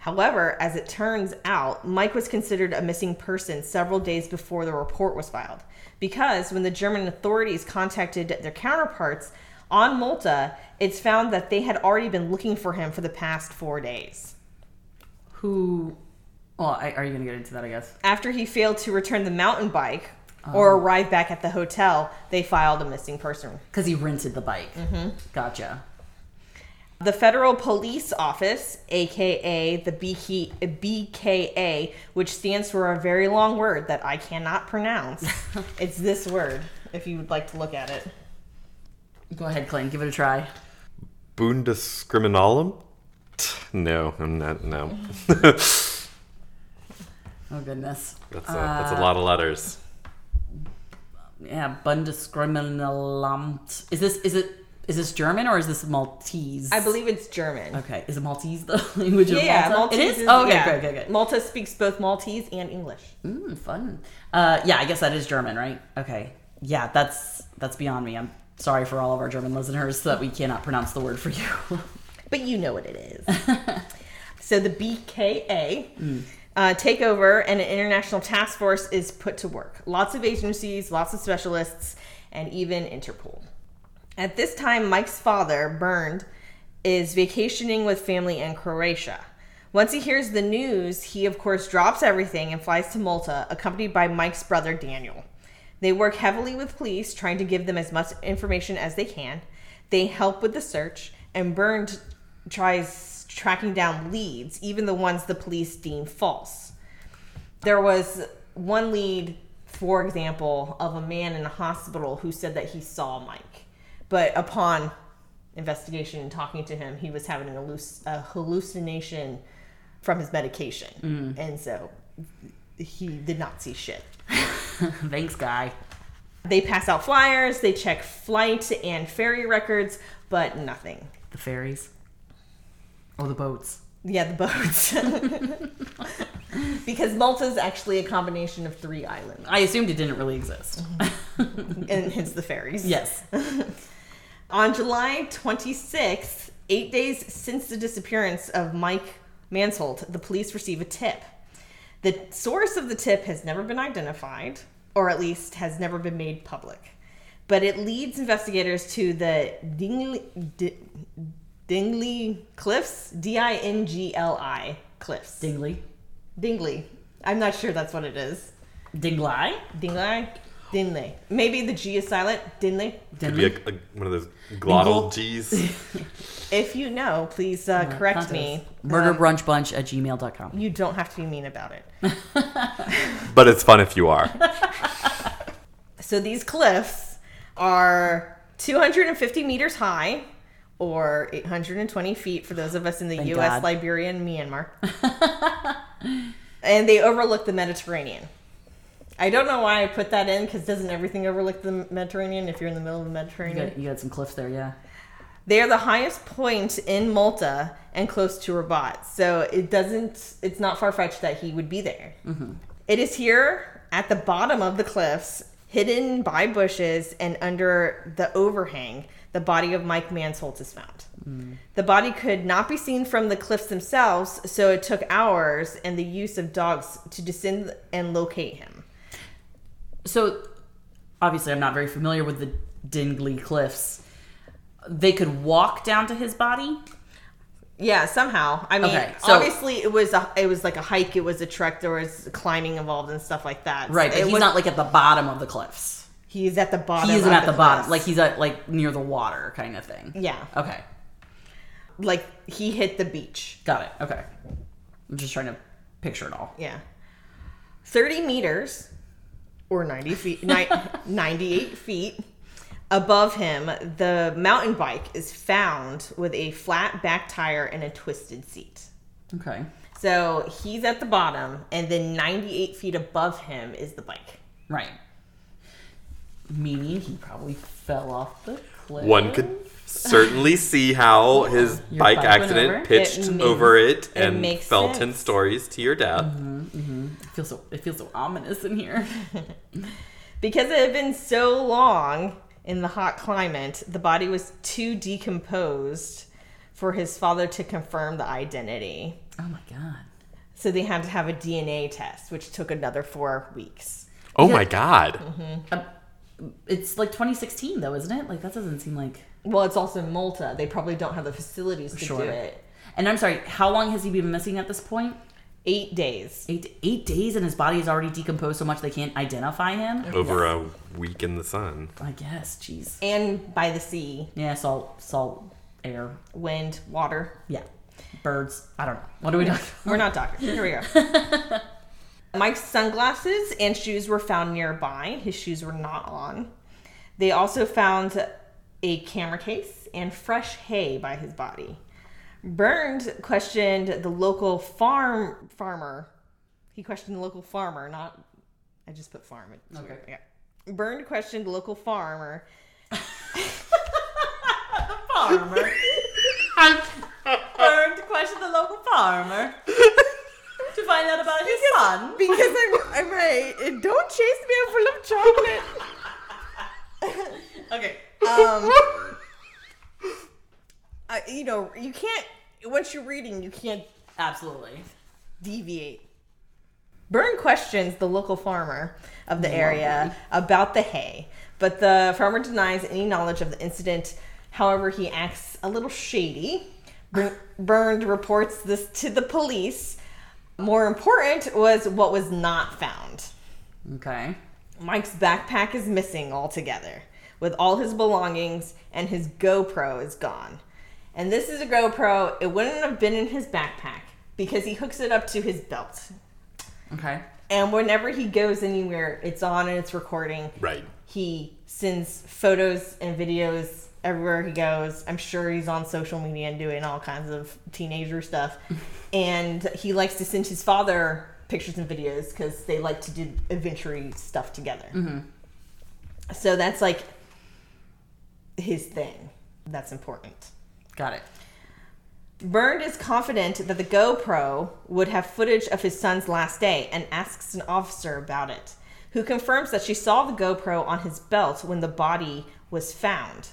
However, as it turns out, Mike was considered a missing person several days before the report was filed. Because when the German authorities contacted their counterparts on Malta, it's found that they had already been looking for him for the past four days. Who. Well, I, are you going to get into that, I guess? After he failed to return the mountain bike or arrive back at the hotel, they filed a missing person. Because he rented the bike. Mm-hmm. Gotcha. The Federal Police Office, aka the BKA, which stands for a very long word that I cannot pronounce. it's this word, if you would like to look at it. Go ahead, Clayton. Give it a try. Bundeskriminalum? No, I'm not. No, Oh, goodness. that's a, uh, that's a lot of letters. Yeah, Bundeskriminalamt. Is this is it is this German or is this Maltese? I believe it's German. Okay, is it Maltese the language of Yeah, Malta? Maltese it is. oh, okay, yeah. good, good, good. Malta speaks both Maltese and English. Mm, fun. Uh, yeah, I guess that is German, right? Okay. Yeah, that's that's beyond me. I'm sorry for all of our German listeners that we cannot pronounce the word for you. but you know what it is. so the BKA uh, take over, and an international task force is put to work. Lots of agencies, lots of specialists, and even Interpol. At this time, Mike's father, Bernd, is vacationing with family in Croatia. Once he hears the news, he of course drops everything and flies to Malta, accompanied by Mike's brother Daniel. They work heavily with police, trying to give them as much information as they can. They help with the search, and Bernd tries tracking down leads, even the ones the police deem false. There was one lead, for example, of a man in a hospital who said that he saw Mike, but upon investigation and talking to him, he was having an halluc- a hallucination from his medication, mm. and so he did not see shit. Thanks, guy. They pass out flyers, they check flight and ferry records, but nothing. The ferries. Oh, the boats. Yeah, the boats. because Malta's actually a combination of three islands, I assumed it didn't really exist. Mm-hmm. and hence the ferries. yes. On July 26th, eight days since the disappearance of Mike Mansholt, the police receive a tip. The source of the tip has never been identified, or at least has never been made public. But it leads investigators to the Dingley, D- Dingli Cliffs, D I N G L I Cliffs. Dingley. Dingley. I'm not sure that's what it is. Dingley? Dingley? Dingley. Maybe the G is silent. Dingley. Could be a, a, one of those glottal G's. If you know, please uh, correct Contact me. us. Murderbrunchbunch at gmail.com. You don't have to be mean about it. but it's fun if you are. So these cliffs are 250 meters high, or 820 feet for those of us in the Thank U.S., God. Liberia, and Myanmar. and they overlook the Mediterranean. I don't know why I put that in because doesn't everything overlook the Mediterranean if you're in the middle of the You Mediterranean? got, you got some cliffs there, yeah. They are the highest point in Malta and close to Rabat. So it doesn't, it's not far fetched that he would be there. Mm-hmm. It is here at the bottom of the cliffs, hidden by bushes and under the overhang, the body of Mike Mansholt is found. Mm. The body could not be seen from the cliffs themselves, so it took hours and the use of dogs to descend and locate him. So, obviously, I'm not very familiar with the Dingli Cliffs. They could walk down to his body? Yeah, somehow. I mean, Okay, so- obviously it was a, it was like a hike, it was a trek, there was climbing involved and stuff like that. Right, but it he's was, not like at the bottom of the cliffs. He's at the bottom. He isn't at the, bottom. Like he's at like near the water kind of thing. yeah, Okay. like he hit the beach. Got it. Okay. I'm just trying to picture it all. Yeah, thirty meters or ninety feet, ni- ninety-eight feet above him. The mountain bike is found with a flat back tire and a twisted seat. Okay. So he's at the bottom, and then ninety-eight feet above him is the bike. Right. Meaning he probably fell off the cliff. One could certainly see how his Your bike bike accident over? pitched It makes- over it it and makes fell sense. 10 stories to your death. Mm-hmm, mm-hmm. It feels so it feels so ominous in here. Because it had been so long in the hot climate, the body was too decomposed for his father to confirm the identity. oh my god. So they had to have a DNA test, which took another four weeks. Oh Yeah. my god. Uh, it's like 2016 though, isn't it? Like that doesn't seem like Well, it's also Malta. They probably don't have the facilities to Sure. do it. And I'm sorry, how long has he been missing at this point? Eight days. Eight eight days, and his body is already decomposed so much they can't identify him. Over a week in the sun. I guess. Jeez. And by the sea, Yeah, salt, salt, air. wind, water. Yeah, birds. I don't know. What are we doing? We're not doctors. Here we go. Mike's sunglasses and shoes were found nearby. His shoes were not on. They also found a camera case and fresh hay by his body. Burns questioned the local farm farmer. He questioned the local farmer, not. I just put farm. It's Okay. weird. Yeah. Bernd questioned the local farmer. The farmer. Learned to question the local farmer to find out about his son. Because I'm, I'm right. Don't chase me. I'm full of chocolate. Okay. Um, I, you know, you can't. Once you're reading, you can't Absolutely. deviate. Bernd questions the local farmer of the area about the hay, but the farmer denies any knowledge of the incident. However, he acts a little shady. Bernd reports this to the police. More important was what was not found. Okay. Mike's backpack is missing altogether, with all his belongings, and his GoPro is gone. And this is a GoPro, it wouldn't have been in his backpack because he hooks it up to his belt. Okay. And whenever he goes anywhere, it's on and it's recording. Right. He sends photos and videos everywhere he goes. I'm sure he's on social media and doing all kinds of teenager stuff. and he likes to send his father pictures and videos because they like to do adventure stuff together. Mm-hmm. So that's like his thing. That's important. Got it. Bernd is confident that the GoPro would have footage of his son's last day and asks an officer about it, who confirms that she saw the GoPro on his belt when the body was found.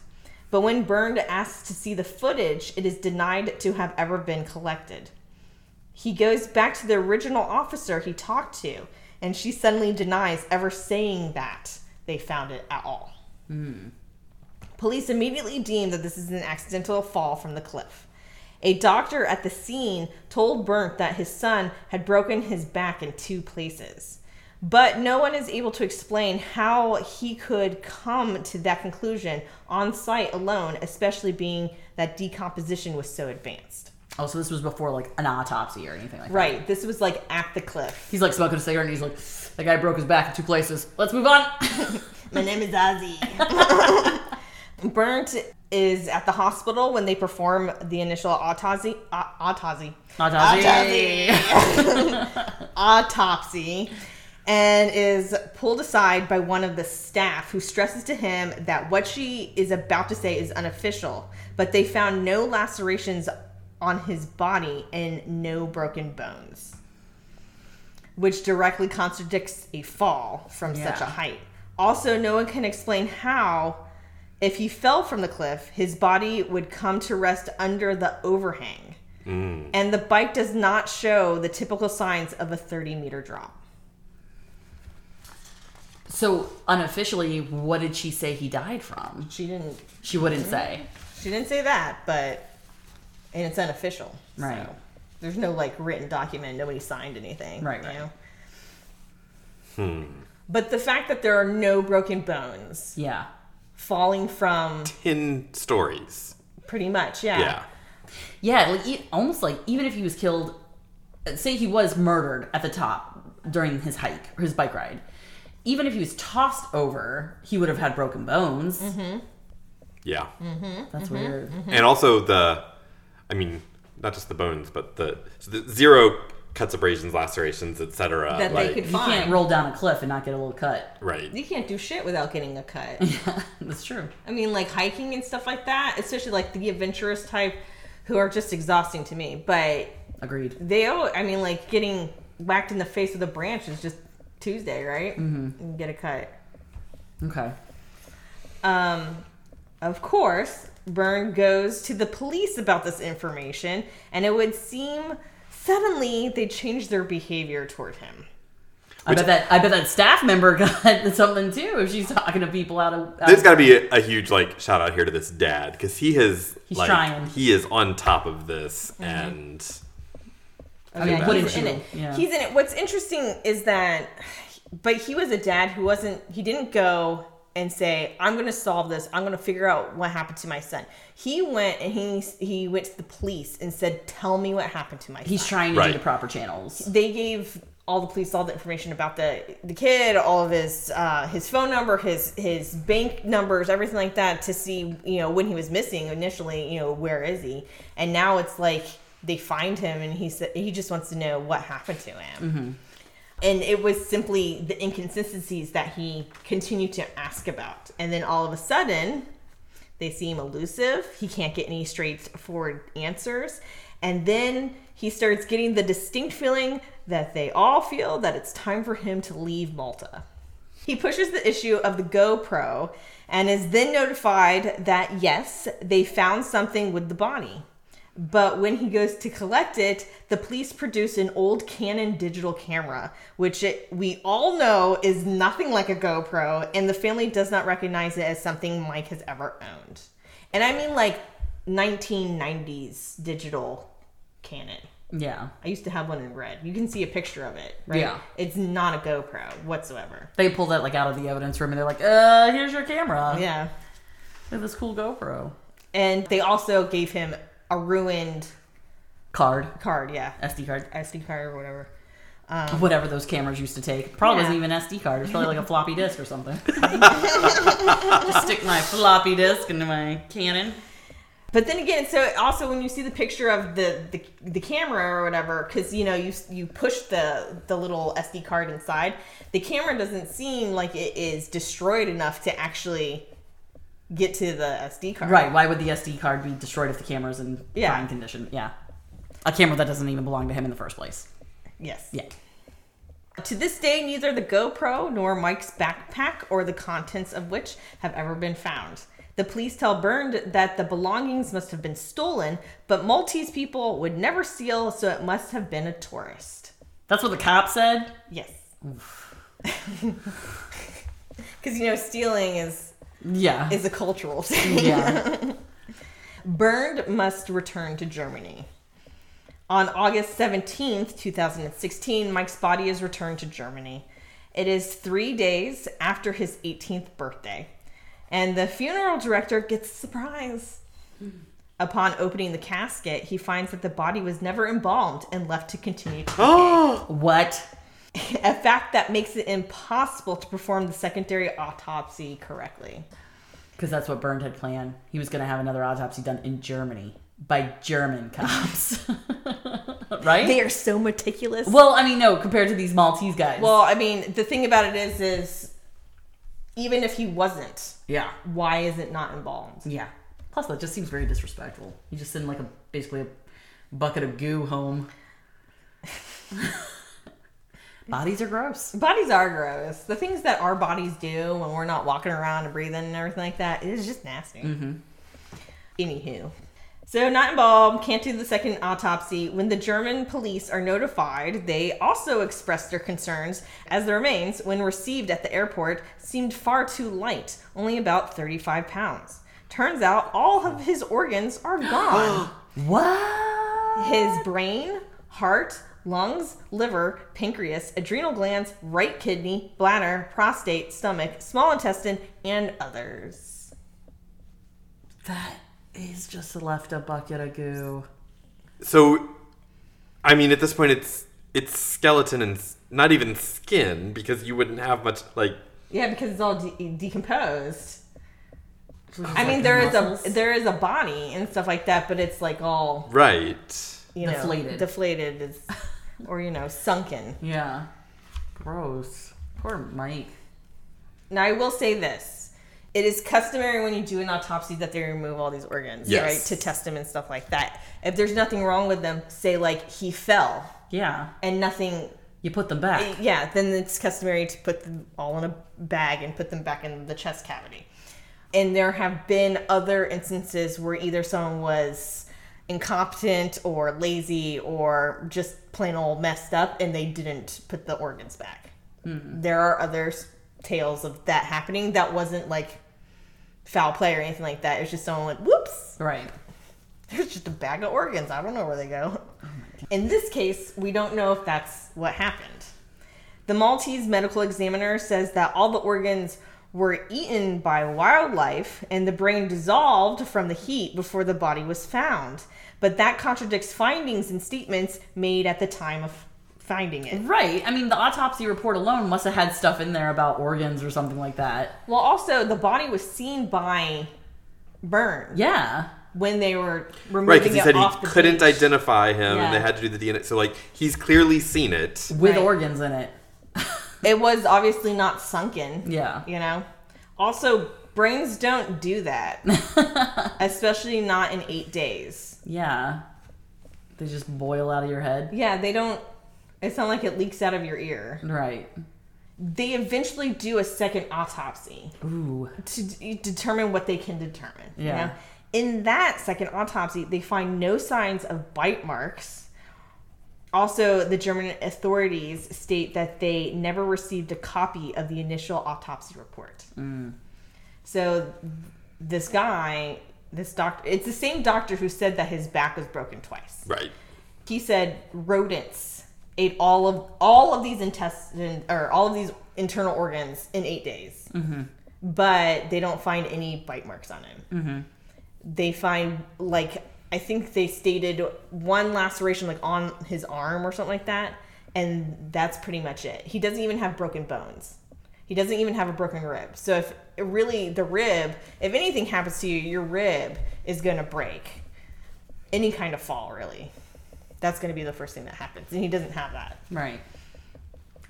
But when Bernd asks to see the footage, it is denied to have ever been collected. He goes back to the original officer he talked to, and she suddenly denies ever saying that they found it at all. Hmm. Police immediately deem that this is an accidental fall from the cliff. A doctor at the scene told Bernd that his son had broken his back in two places. But no one is able to explain how he could come to that conclusion on site alone, especially being that decomposition was so advanced. Oh, so this was before like an autopsy or anything like that. Right, this was like at the cliff. He's like smoking a cigarette and he's like, that guy broke his back in two places. Let's move on. My name is Ozzy. Bernd is at the hospital when they perform the initial autopsy. au- autopsy. Autopsy. autopsy and is pulled aside by one of the staff who stresses to him that what she is about to say is unofficial, but they found no lacerations on his body and no broken bones, which directly contradicts a fall from such a height. Also, no one can explain how, if he fell from the cliff, his body would come to rest under the overhang. And the bike does not show the typical signs of a 30 meter drop. So unofficially, what did she say he died from? She didn't She wouldn't say. she didn't say that, but and it's unofficial. Right. So there's no like written document. Nobody signed anything. Right, you right. know? Hmm. But the fact that there are no broken bones Yeah. Falling from 10 stories. pretty much, yeah. Yeah. Yeah, like e- almost like even if he was killed, uh, say he was murdered at the top during his hike or his bike ride, even if he was tossed over, he would have had broken bones. Mm-hmm. Yeah. Mm-hmm. That's mm-hmm. weird. And also the, I mean, not just the bones, but the, so the zero cuts, abrasions, lacerations, etc. That they like, could You Fine. can't roll down a cliff and not get a little cut. right. You can't do shit without getting a cut. Yeah, that's true. I mean, like hiking and stuff like that, especially like the adventurous type who are just exhausting to me. But Agreed. they, oh, I mean, like getting whacked in the face with a branch is just Tuesday, right? Mm-hmm. And get a cut. Okay. Um, of course, Bernd goes to the police about this information, and it would seem suddenly they changed their behavior toward him. I bet that I bet that staff member got something too if she's talking to people out of. Out There's got to be a, a huge like shout out here to this dad because he has He's like trying. he is on top of this mm-hmm. and I mean, yeah, wouldn't he's in it. Yeah. He's in it. What's interesting is that, but he was a dad who wasn't. He didn't go and say, "I'm going to solve this. I'm going to figure out what happened to my son." He went and he he went to the police and said, "Tell me what happened to my He's son." trying to Right. do the proper channels. they gave all the police all the information about the the kid, all of his uh, his phone number, his his bank numbers, everything like that to see you know when he was missing initially. You know where is he? And now it's like they find him and he said he just wants to know what happened to him. And it was simply the inconsistencies that he continued to ask about. And then all of a sudden, they seem elusive. He can't get any straightforward answers. And then he starts getting the distinct feeling that they all feel that it's time for him to leave Malta. He pushes the issue of the GoPro and is then notified that yes, they found something with the body. But when he goes to collect it, the police produce an old Canon digital camera, which it, we all know is nothing like a GoPro, and the family does not recognize it as something Mike has ever owned. And I mean like 1990s digital Canon. Yeah. I used to have one in red. You can see a picture of it, right? Yeah. It's not a GoPro whatsoever. They pull that like out of the evidence room and they're like, uh, here's your camera. Yeah. Look at this cool GoPro. And they also gave him a ruined Card. card, yeah. SD card. SD card or whatever. Um, whatever those cameras used to take. Probably Yeah. wasn't even SD card. It's probably like a floppy disk or something. Just stick my floppy disk into my Canon. But then again, so also when you see the picture of the the, the camera or whatever, because you know you you push the the little SD card inside, the camera doesn't seem like it is destroyed enough to actually get to the SD card. Right. Why would the SD card be destroyed if the camera's in Yeah. fine condition? Yeah. A camera that doesn't even belong to him in the first place. Yes. Yeah. To this day, neither the GoPro nor Mike's backpack or the contents of which have ever been found. The police tell Bernd that the belongings must have been stolen, but Maltese people would never steal, so it must have been a tourist. That's what the cop said. Yes. Because you know, stealing is Yeah. is a cultural thing. yeah. Bernd must return to Germany. On August 17th, 2016, Mike's body is returned to Germany. It is three days after his 18th birthday, and the funeral director gets a surprise. Upon opening the casket, he finds that the body was never embalmed and left to continue to oh What? A fact that makes it impossible to perform the secondary autopsy correctly. Because that's what Bernd had planned. He was going to have another autopsy done in Germany by German cops. right? They are so meticulous. well, I mean, no, compared to these Maltese guys. Well, I mean, the thing about it is, is even if he wasn't, yeah. why is it not embalmed? Yeah. Plus, that just seems very disrespectful. You just send like a basically a bucket of goo home. Bodies are gross. Bodies are gross. The things that our bodies do when we're not walking around and breathing and everything like that is just nasty. Mm-hmm. Anywho. So, not embalmed, can't do the second autopsy. When the German police are notified, they also express their concerns as the remains, when received at the airport, seemed far too light, only about 35 pounds. Turns out all of his organs are gone. What? his brain, heart, lungs, liver, pancreas, adrenal glands, right kidney, bladder, prostate, stomach, small intestine, and others. That is just left a bucket of goo. So, I mean, at this point, it's it's skeleton and not even skin because you wouldn't have much like. Yeah, because it's all de- decomposed. So I like mean, there is muscles. a there is a body and stuff like that, but it's like all Right. you know Deflated. deflated, is, or you know, sunken. Yeah. Gross. Poor Mike. Now, I will say this: it is customary when you do an autopsy that they remove all these organs, Yes. right, to test them and stuff like that. If there's nothing wrong with them, say like he fell Yeah. and nothing You put them back. Eh, yeah, then it's customary to put them all in a bag and put them back in the chest cavity. And there have been other instances where either someone was incompetent or lazy or just plain old messed up and they didn't put the organs back. Mm-hmm. There are other tales of that happening that wasn't like foul play or anything like that. It was just someone went, whoops, Right. there's just a bag of organs. I don't know where they go. Oh In this case, we don't know if that's what happened. The Maltese medical examiner says that all the organs were eaten by wildlife and the brain dissolved from the heat before the body was found. But that contradicts findings and statements made at the time of finding it. Right. I mean, the autopsy report alone must have had stuff in there about organs or something like that. Well, also, the body was seen by Bernd Yeah. when they were removing Right, because he it said he couldn't beach. identify him, and they had to do the DNA. So, like, he's clearly seen it. With Right. organs in it. It was obviously not sunken. Yeah. You know? Also, brains don't do that, especially not in eight days. Yeah. They just boil out of your head. Yeah, they don't. It's not like it leaks out of your ear. Right. They eventually do a second autopsy Ooh. to d- determine what they can determine. you Yeah. know? In that second autopsy, they find no signs of bite marks. Also, the German authorities state that they never received a copy of the initial autopsy report. Mm. So, this guy, this doctor, it's the same doctor who said that his back was broken twice. Right. he said rodents ate all of all of these intestine or all of these internal organs in eight days. Mm-hmm. But they don't find any bite marks on him. Mm-hmm. They find like i think they stated one laceration like on his arm or something like that and that's pretty much it. He doesn't even have broken bones. He doesn't even have a broken rib. So if really the rib if anything happens to you your rib is going to break. Any kind of fall really. That's going to be the first thing that happens and he doesn't have that. Right.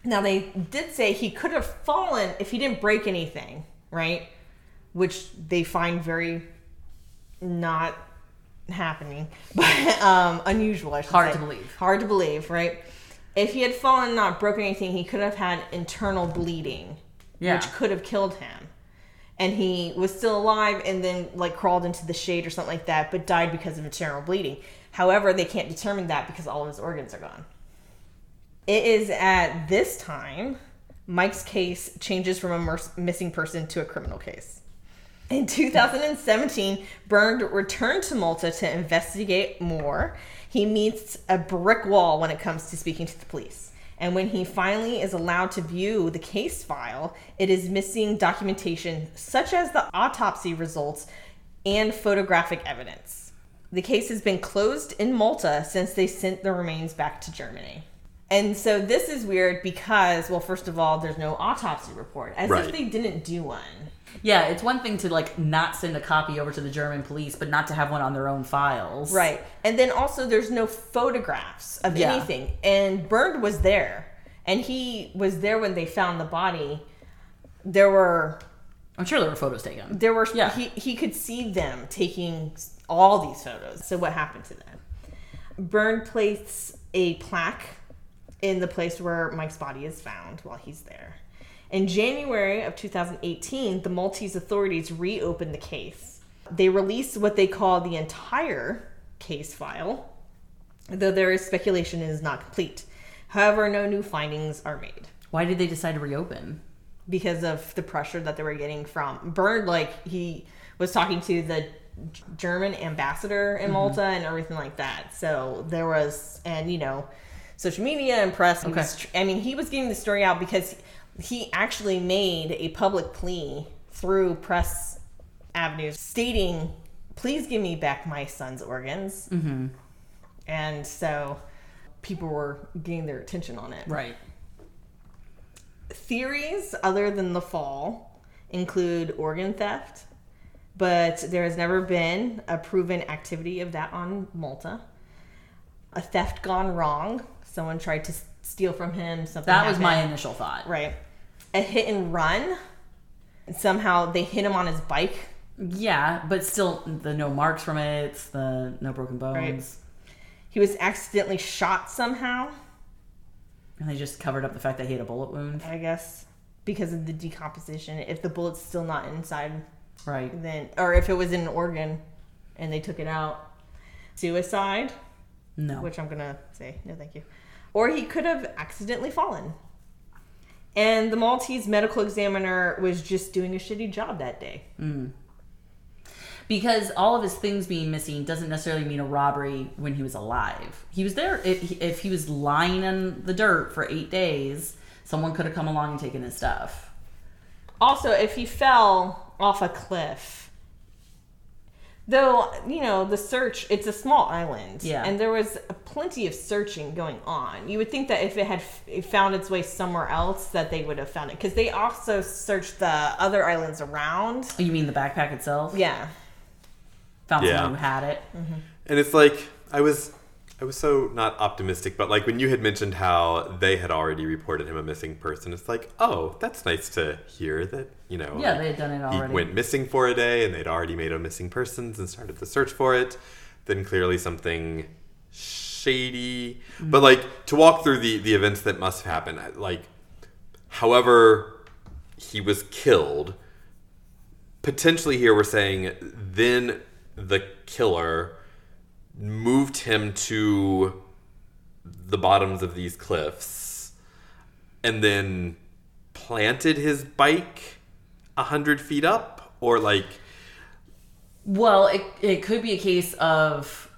now they did say he could have fallen if he didn't break anything right? Which they find very not happening but um unusual I should Hard say. to believe. hard to believe right if he had fallen not broken anything he could have had internal bleeding Yeah. which could have killed him and he was still alive and then like crawled into the shade or something like that but died because of internal bleeding however they can't determine that because all of his organs are gone it is at this time mike's case changes from a mer- missing person to a criminal case in 2017, Bernd returned to Malta to investigate more. He meets a brick wall when it comes to speaking to the police. And when he finally is allowed to view the case file, it is missing documentation such as the autopsy results and photographic evidence. The case has been closed in Malta since they sent the remains back to Germany. And so this is weird because, well, first of all, there's no autopsy report, as Right. if they didn't do one. Yeah, it's one thing to like not send a copy over to the German police, but not to have one on their own files. Right. And then also there's no photographs of Yeah. anything. And Bird was there. And he was there when they found the body. There were I'm sure there were photos taken. there were Yeah. he, he could see them taking all these photos. So what happened to them? Bernd placed a plaque in the place where Mike's body is found while he's there. In January of 2018, the Maltese authorities reopened the case. They released what they call the entire case file, though there is speculation it is not complete. However, no new findings are made Why did they decide to reopen? because of the pressure that they were getting from Bernd. Like he was talking to the German ambassador in mm-hmm. Malta and everything like that. So there was, and you know, social media and press. Okay. was I mean, he was getting the story out because he actually made a public plea through press avenues stating, "Please give me back my son's organs." Mm-hmm. And so people were getting their attention on it. Right. Theories other than the fall include organ theft, but there has never been a proven activity of that on Malta. A theft gone wrong. Someone tried to steal from him. Something That was my initial thought. right. A hit and run. Somehow they hit him on his bike. Yeah, but still, the no marks from it, the no broken bones, He was accidentally shot somehow. and they just covered up the fact that he had a bullet wound. I guess because of the decomposition. If the bullet's still not inside Right. then or if it was in an organ and they took it out suicide No. which i'm gonna say no thank you or he could have accidentally fallen and the maltese medical examiner was just doing a shitty job that day mm. because all of his things being missing doesn't necessarily mean a robbery when he was alive. He was there if, if he was lying in the dirt for eight days. Someone could have come along and taken his stuff. also if he fell off a cliff though you know the search it's a small island Yeah. and there was plenty of searching going on you would think that if it had f- found its way somewhere else that they would have found it because they also searched the other islands around Oh, You mean the backpack itself? yeah Found Yeah. someone who had it. Mm-hmm. And it's like I was I was so not optimistic, but like when you had mentioned how they had already reported him a missing person, it's like, oh, that's nice to hear that, you know. Yeah, like, they had done it already. He went missing for a day and they'd already made a missing persons and started the search for it. Then clearly something shady. Mm-hmm. But like to walk through the the events that must have happened, like however he was killed, potentially here we're saying then the killer moved him to the bottoms of these cliffs and then planted his bike a hundred feet up or like Well, it, it could be a case of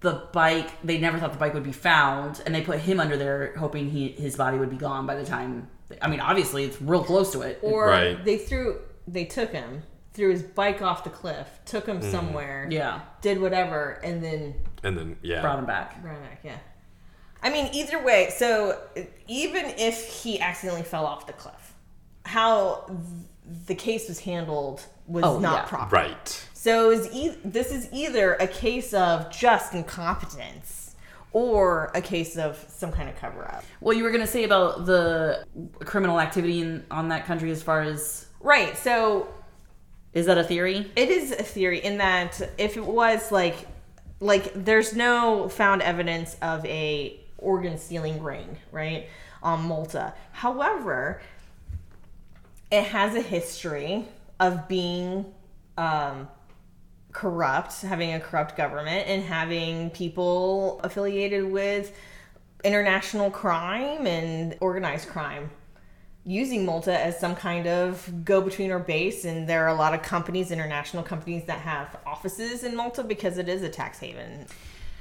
the bike. They never thought the bike would be found, and they put him under there, hoping he his body would be gone by the time. I mean, obviously, it's real close to it. or Right. they threw they took him threw his bike off the cliff took him mm-hmm. somewhere yeah, did whatever and then and then yeah brought him back. ran back yeah i mean either way so even if he accidentally fell off the cliff how th- the case was handled was Oh, not yeah. proper right So is e- this is either a case of just incompetence or a case of some kind of cover up. Well, you were gonna say about the criminal activity in, on that country, as far as Right. So is that a theory? it is a theory in that if it was like like there's no found evidence of a organ stealing ring, right? On Malta. However, it has a history of being um corrupt, having a corrupt government, and having people affiliated with international crime and organized crime using Malta as some kind of go between or base. And there are a lot of companies, international companies, that have offices in Malta because it is a tax haven.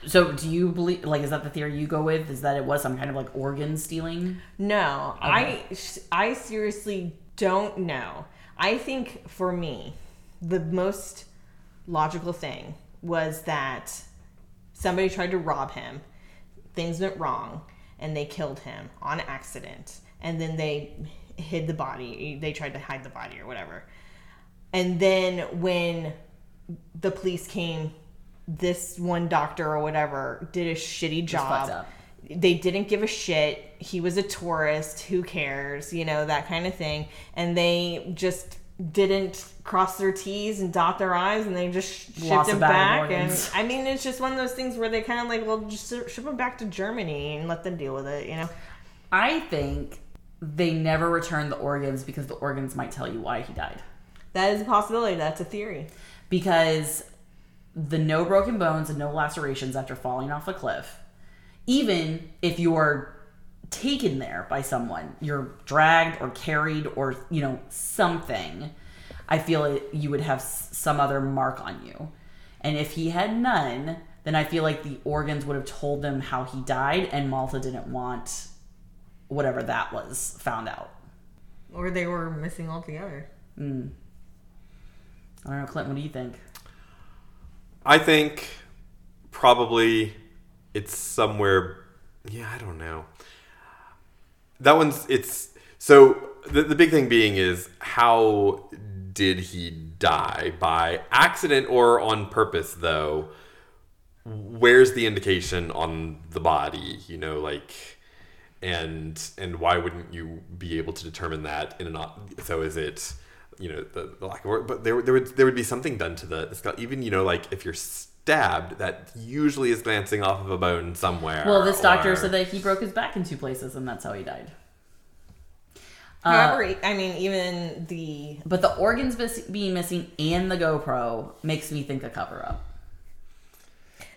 So, do you believe? Like, is that the theory you go with? Is that it was some kind of like organ stealing? No, I I seriously don't know. I think for me, the most logical thing was that somebody tried to rob him. Things went wrong and they killed him on accident. And then they hid the body. They tried to hide the body or whatever. And then when the police came, this one doctor or whatever did a shitty job they didn't give a shit. He was a tourist. Who cares? You know, that kind of thing. And they just didn't cross their T's and dot their I's and they just shipped him back. And. I mean, it's just one of those things where they kind of like, well, just ship him back to Germany and let them deal with it, you know? I think they never returned the organs because the organs might tell you why he died. That is a possibility. That's a theory. Because the no broken bones and no lacerations after falling off a cliff, even if you're taken there by someone, you're dragged or carried or, you know, something. I feel it, you would have some other mark on you. And if he had none, then I feel like the organs would have told them how he died, and Malta didn't want whatever that was found out. Or they were missing altogether. Hmm. I don't know, Clint, what do you think? I think probably it's somewhere. Yeah, I don't know. That one's it's so the the big thing being is how did he die by accident or on purpose though? Where's the indication on the body? You know, like and and why wouldn't you be able to determine that in an au- so is it you know the, the lack of work but there, there would there would be something done to the, the skull even you know like if you're stabbed that usually is glancing off of a bone somewhere Well, this doctor or- said that he broke his back in two places, and that's how he died. Uh, However, I mean, even the But the organs mis- being missing and the GoPro makes me think a cover up.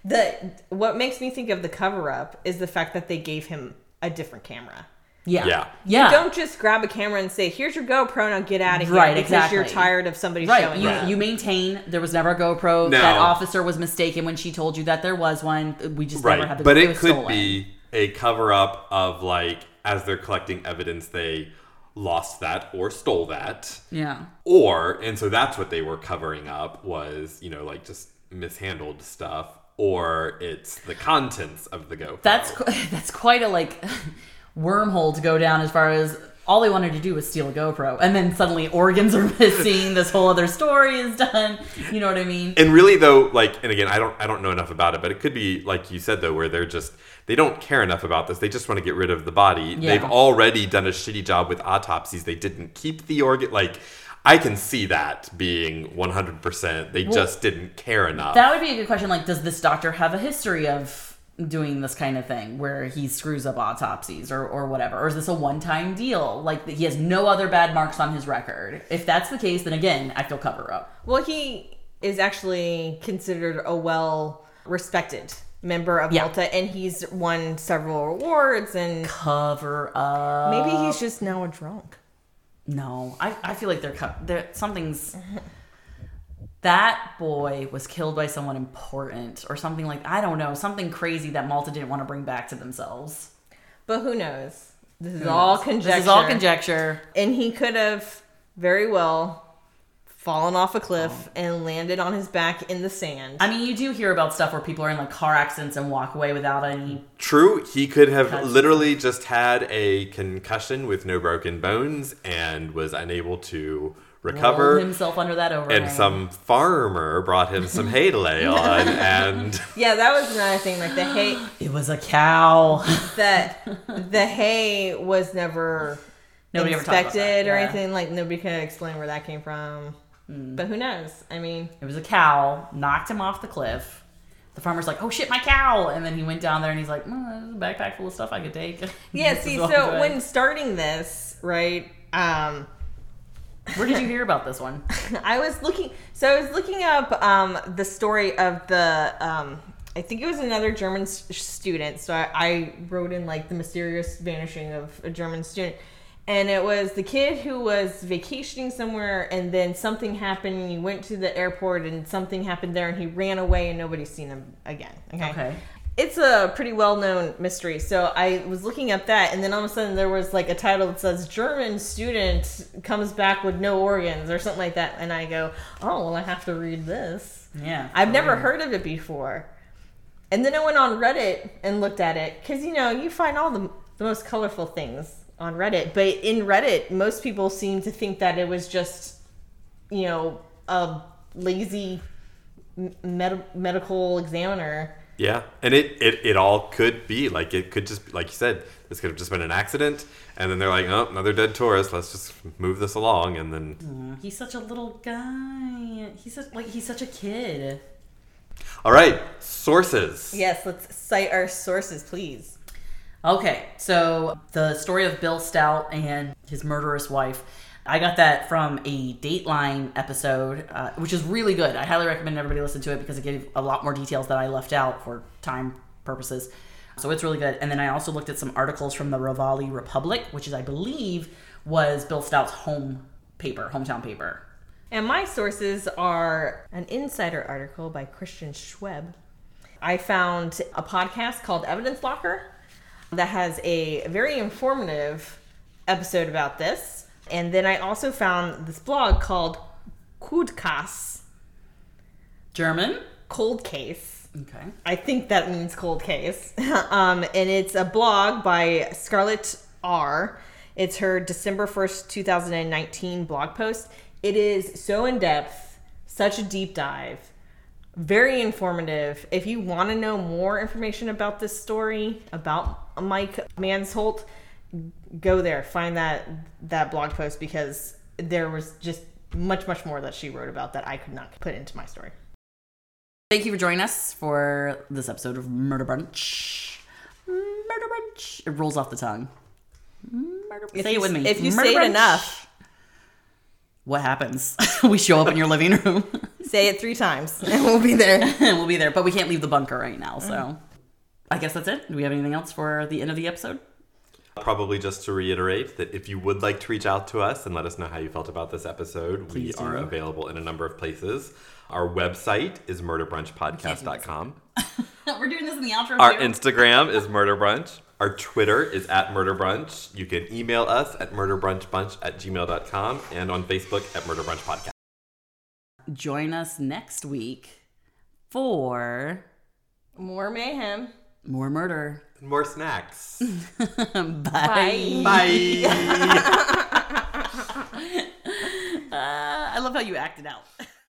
the what makes me think of the cover up is the fact that they gave him a different camera. Yeah. Yeah. Yeah. Don't just grab a camera and say, "Here's your GoPro, now get out of here," Right, because you're tired of somebody Right. showing You, up. you maintain there was never a GoPro. No. That officer was mistaken when she told you that there was one. We just never had right the but it was could stolen. be a cover up of like as they're collecting evidence they lost that or stole that Yeah. or and so that's what they were covering up was you know like just mishandled stuff or it's the contents of the GoPro. That's qu- that's quite a like wormhole to go down as far as all they wanted to do was steal a GoPro, and then suddenly organs are missing. this whole other story is done. You know what I mean? and really though like and again i don't i don't know enough about it but it could be like you said though where they're just they don't care enough about this they just want to get rid of the body Yeah. they've already done a shitty job with autopsies they didn't keep the organ like i can see that being 100% they just didn't care enough That would be a good question. Like, does this doctor have a history of doing this kind of thing where he screws up autopsies or, or whatever? Or is this a one time deal? Like, he has no other bad marks on his record. If that's the case, then again, I feel cover up. Well, he is actually considered a well respected member of Yeah. Malta, and he's won several awards. And Cover up. maybe he's just now a drunk. No, I, I feel like they're, co- they're something's. That boy was killed by someone important or something like I don't know something crazy that Malta didn't want to bring back to themselves. But who knows? This is all conjecture. This is all conjecture. And he could have very well fallen off a cliff oh. and landed on his back in the sand. I mean, you do hear about stuff where people are in like car accidents and walk away without any. True, he could have Cuts. literally just had a concussion with no broken bones and was unable to recover. rolled himself under that overhang. And some farmer brought him some hay to lay on, and yeah, that was another thing. Like the hay, It was a cow. that the hay was never Nobody ever talked about inspected that, or yeah. anything. Like nobody could explain where that came from. Hmm. But who knows? I mean, It was a cow. Knocked him off the cliff. The farmer's like, "Oh shit, my cow!" And then he went down there and he's like, mm, "There's a backpack full of stuff I could take." yeah. See, so when starting this, right? Um, where did you hear about this one? I was looking. So I was looking up um, the story of the. Um, I think it was another German s- student. So I, I wrote in like the mysterious vanishing of a German student, and it was the kid who was vacationing somewhere, and then something happened, and he went to the airport, and something happened there, and he ran away, and nobody's seen him again. Okay. Okay. It's a pretty well known mystery. So I was looking up that, and then all of a sudden there was like a title that says German student comes back with no organs or something like that. And I go, oh, well, I have to read this. Yeah, I've never weird. heard of it before. And then I went on Reddit and looked at it because, you know, you find all the, the most colorful things on Reddit. But in Reddit, most people seem to think that it was just, you know, a lazy med- medical examiner. yeah, and it, it it all could be like it could just like you said, this could have just been an accident, and then they're like, oh, another dead tourist. Let's just move this along, and then Mm, He's such a little guy. He's such, like he's such a kid. all right, sources. Yes, let's cite our sources, please. Okay, so the story of Bill Stout and his murderous wife. I got that from a Dateline episode, uh, which is really good. I highly recommend everybody listen to it because it gave a lot more details that I left out for time purposes. So it's really good. And then I also looked at some articles from the Ravalli Republic, which is, I believe, was Bill Stout's home paper, hometown paper. And my sources are an insider article by Christian Schweb. I found a podcast called Evidence Locker that has a very informative episode about this. And then I also found this blog called Kudkas, German. Cold Case. Okay. I think that means cold case. um, and it's a blog by Scarlett R. It's her December 1st, 2019 blog post. It is so in depth, such a deep dive, very informative. If you want to know more information about this story, about Mike Mansholt, go there, find that that blog post because there was just much, much more that she wrote about that I could not put into my story. Thank you for joining us for this episode of Murder Brunch. Murder Brunch. It rolls off the tongue. Murder If say you- it with me. if you Murder say it enough. What happens? we show up in your living room Say it three times and we'll be there. and we'll be there, but we can't leave the bunker right now, so mm. I guess that's it. Do we have anything else for the end of the episode? Probably just to reiterate that if you would like to reach out to us and let us know how you felt about this episode, Please we are available in a number of places. Our website is murderbrunchpodcast.com. We're doing this in the outro. Our too. Instagram is Murder Brunch. Our Twitter is at Murder Brunch. You can email us at murderbrunchbunch at gmail.com and on Facebook at Murder Brunch Podcast. Join us next week for More mayhem. More murder. And more snacks. Bye. Bye. Uh, I love how you acted out.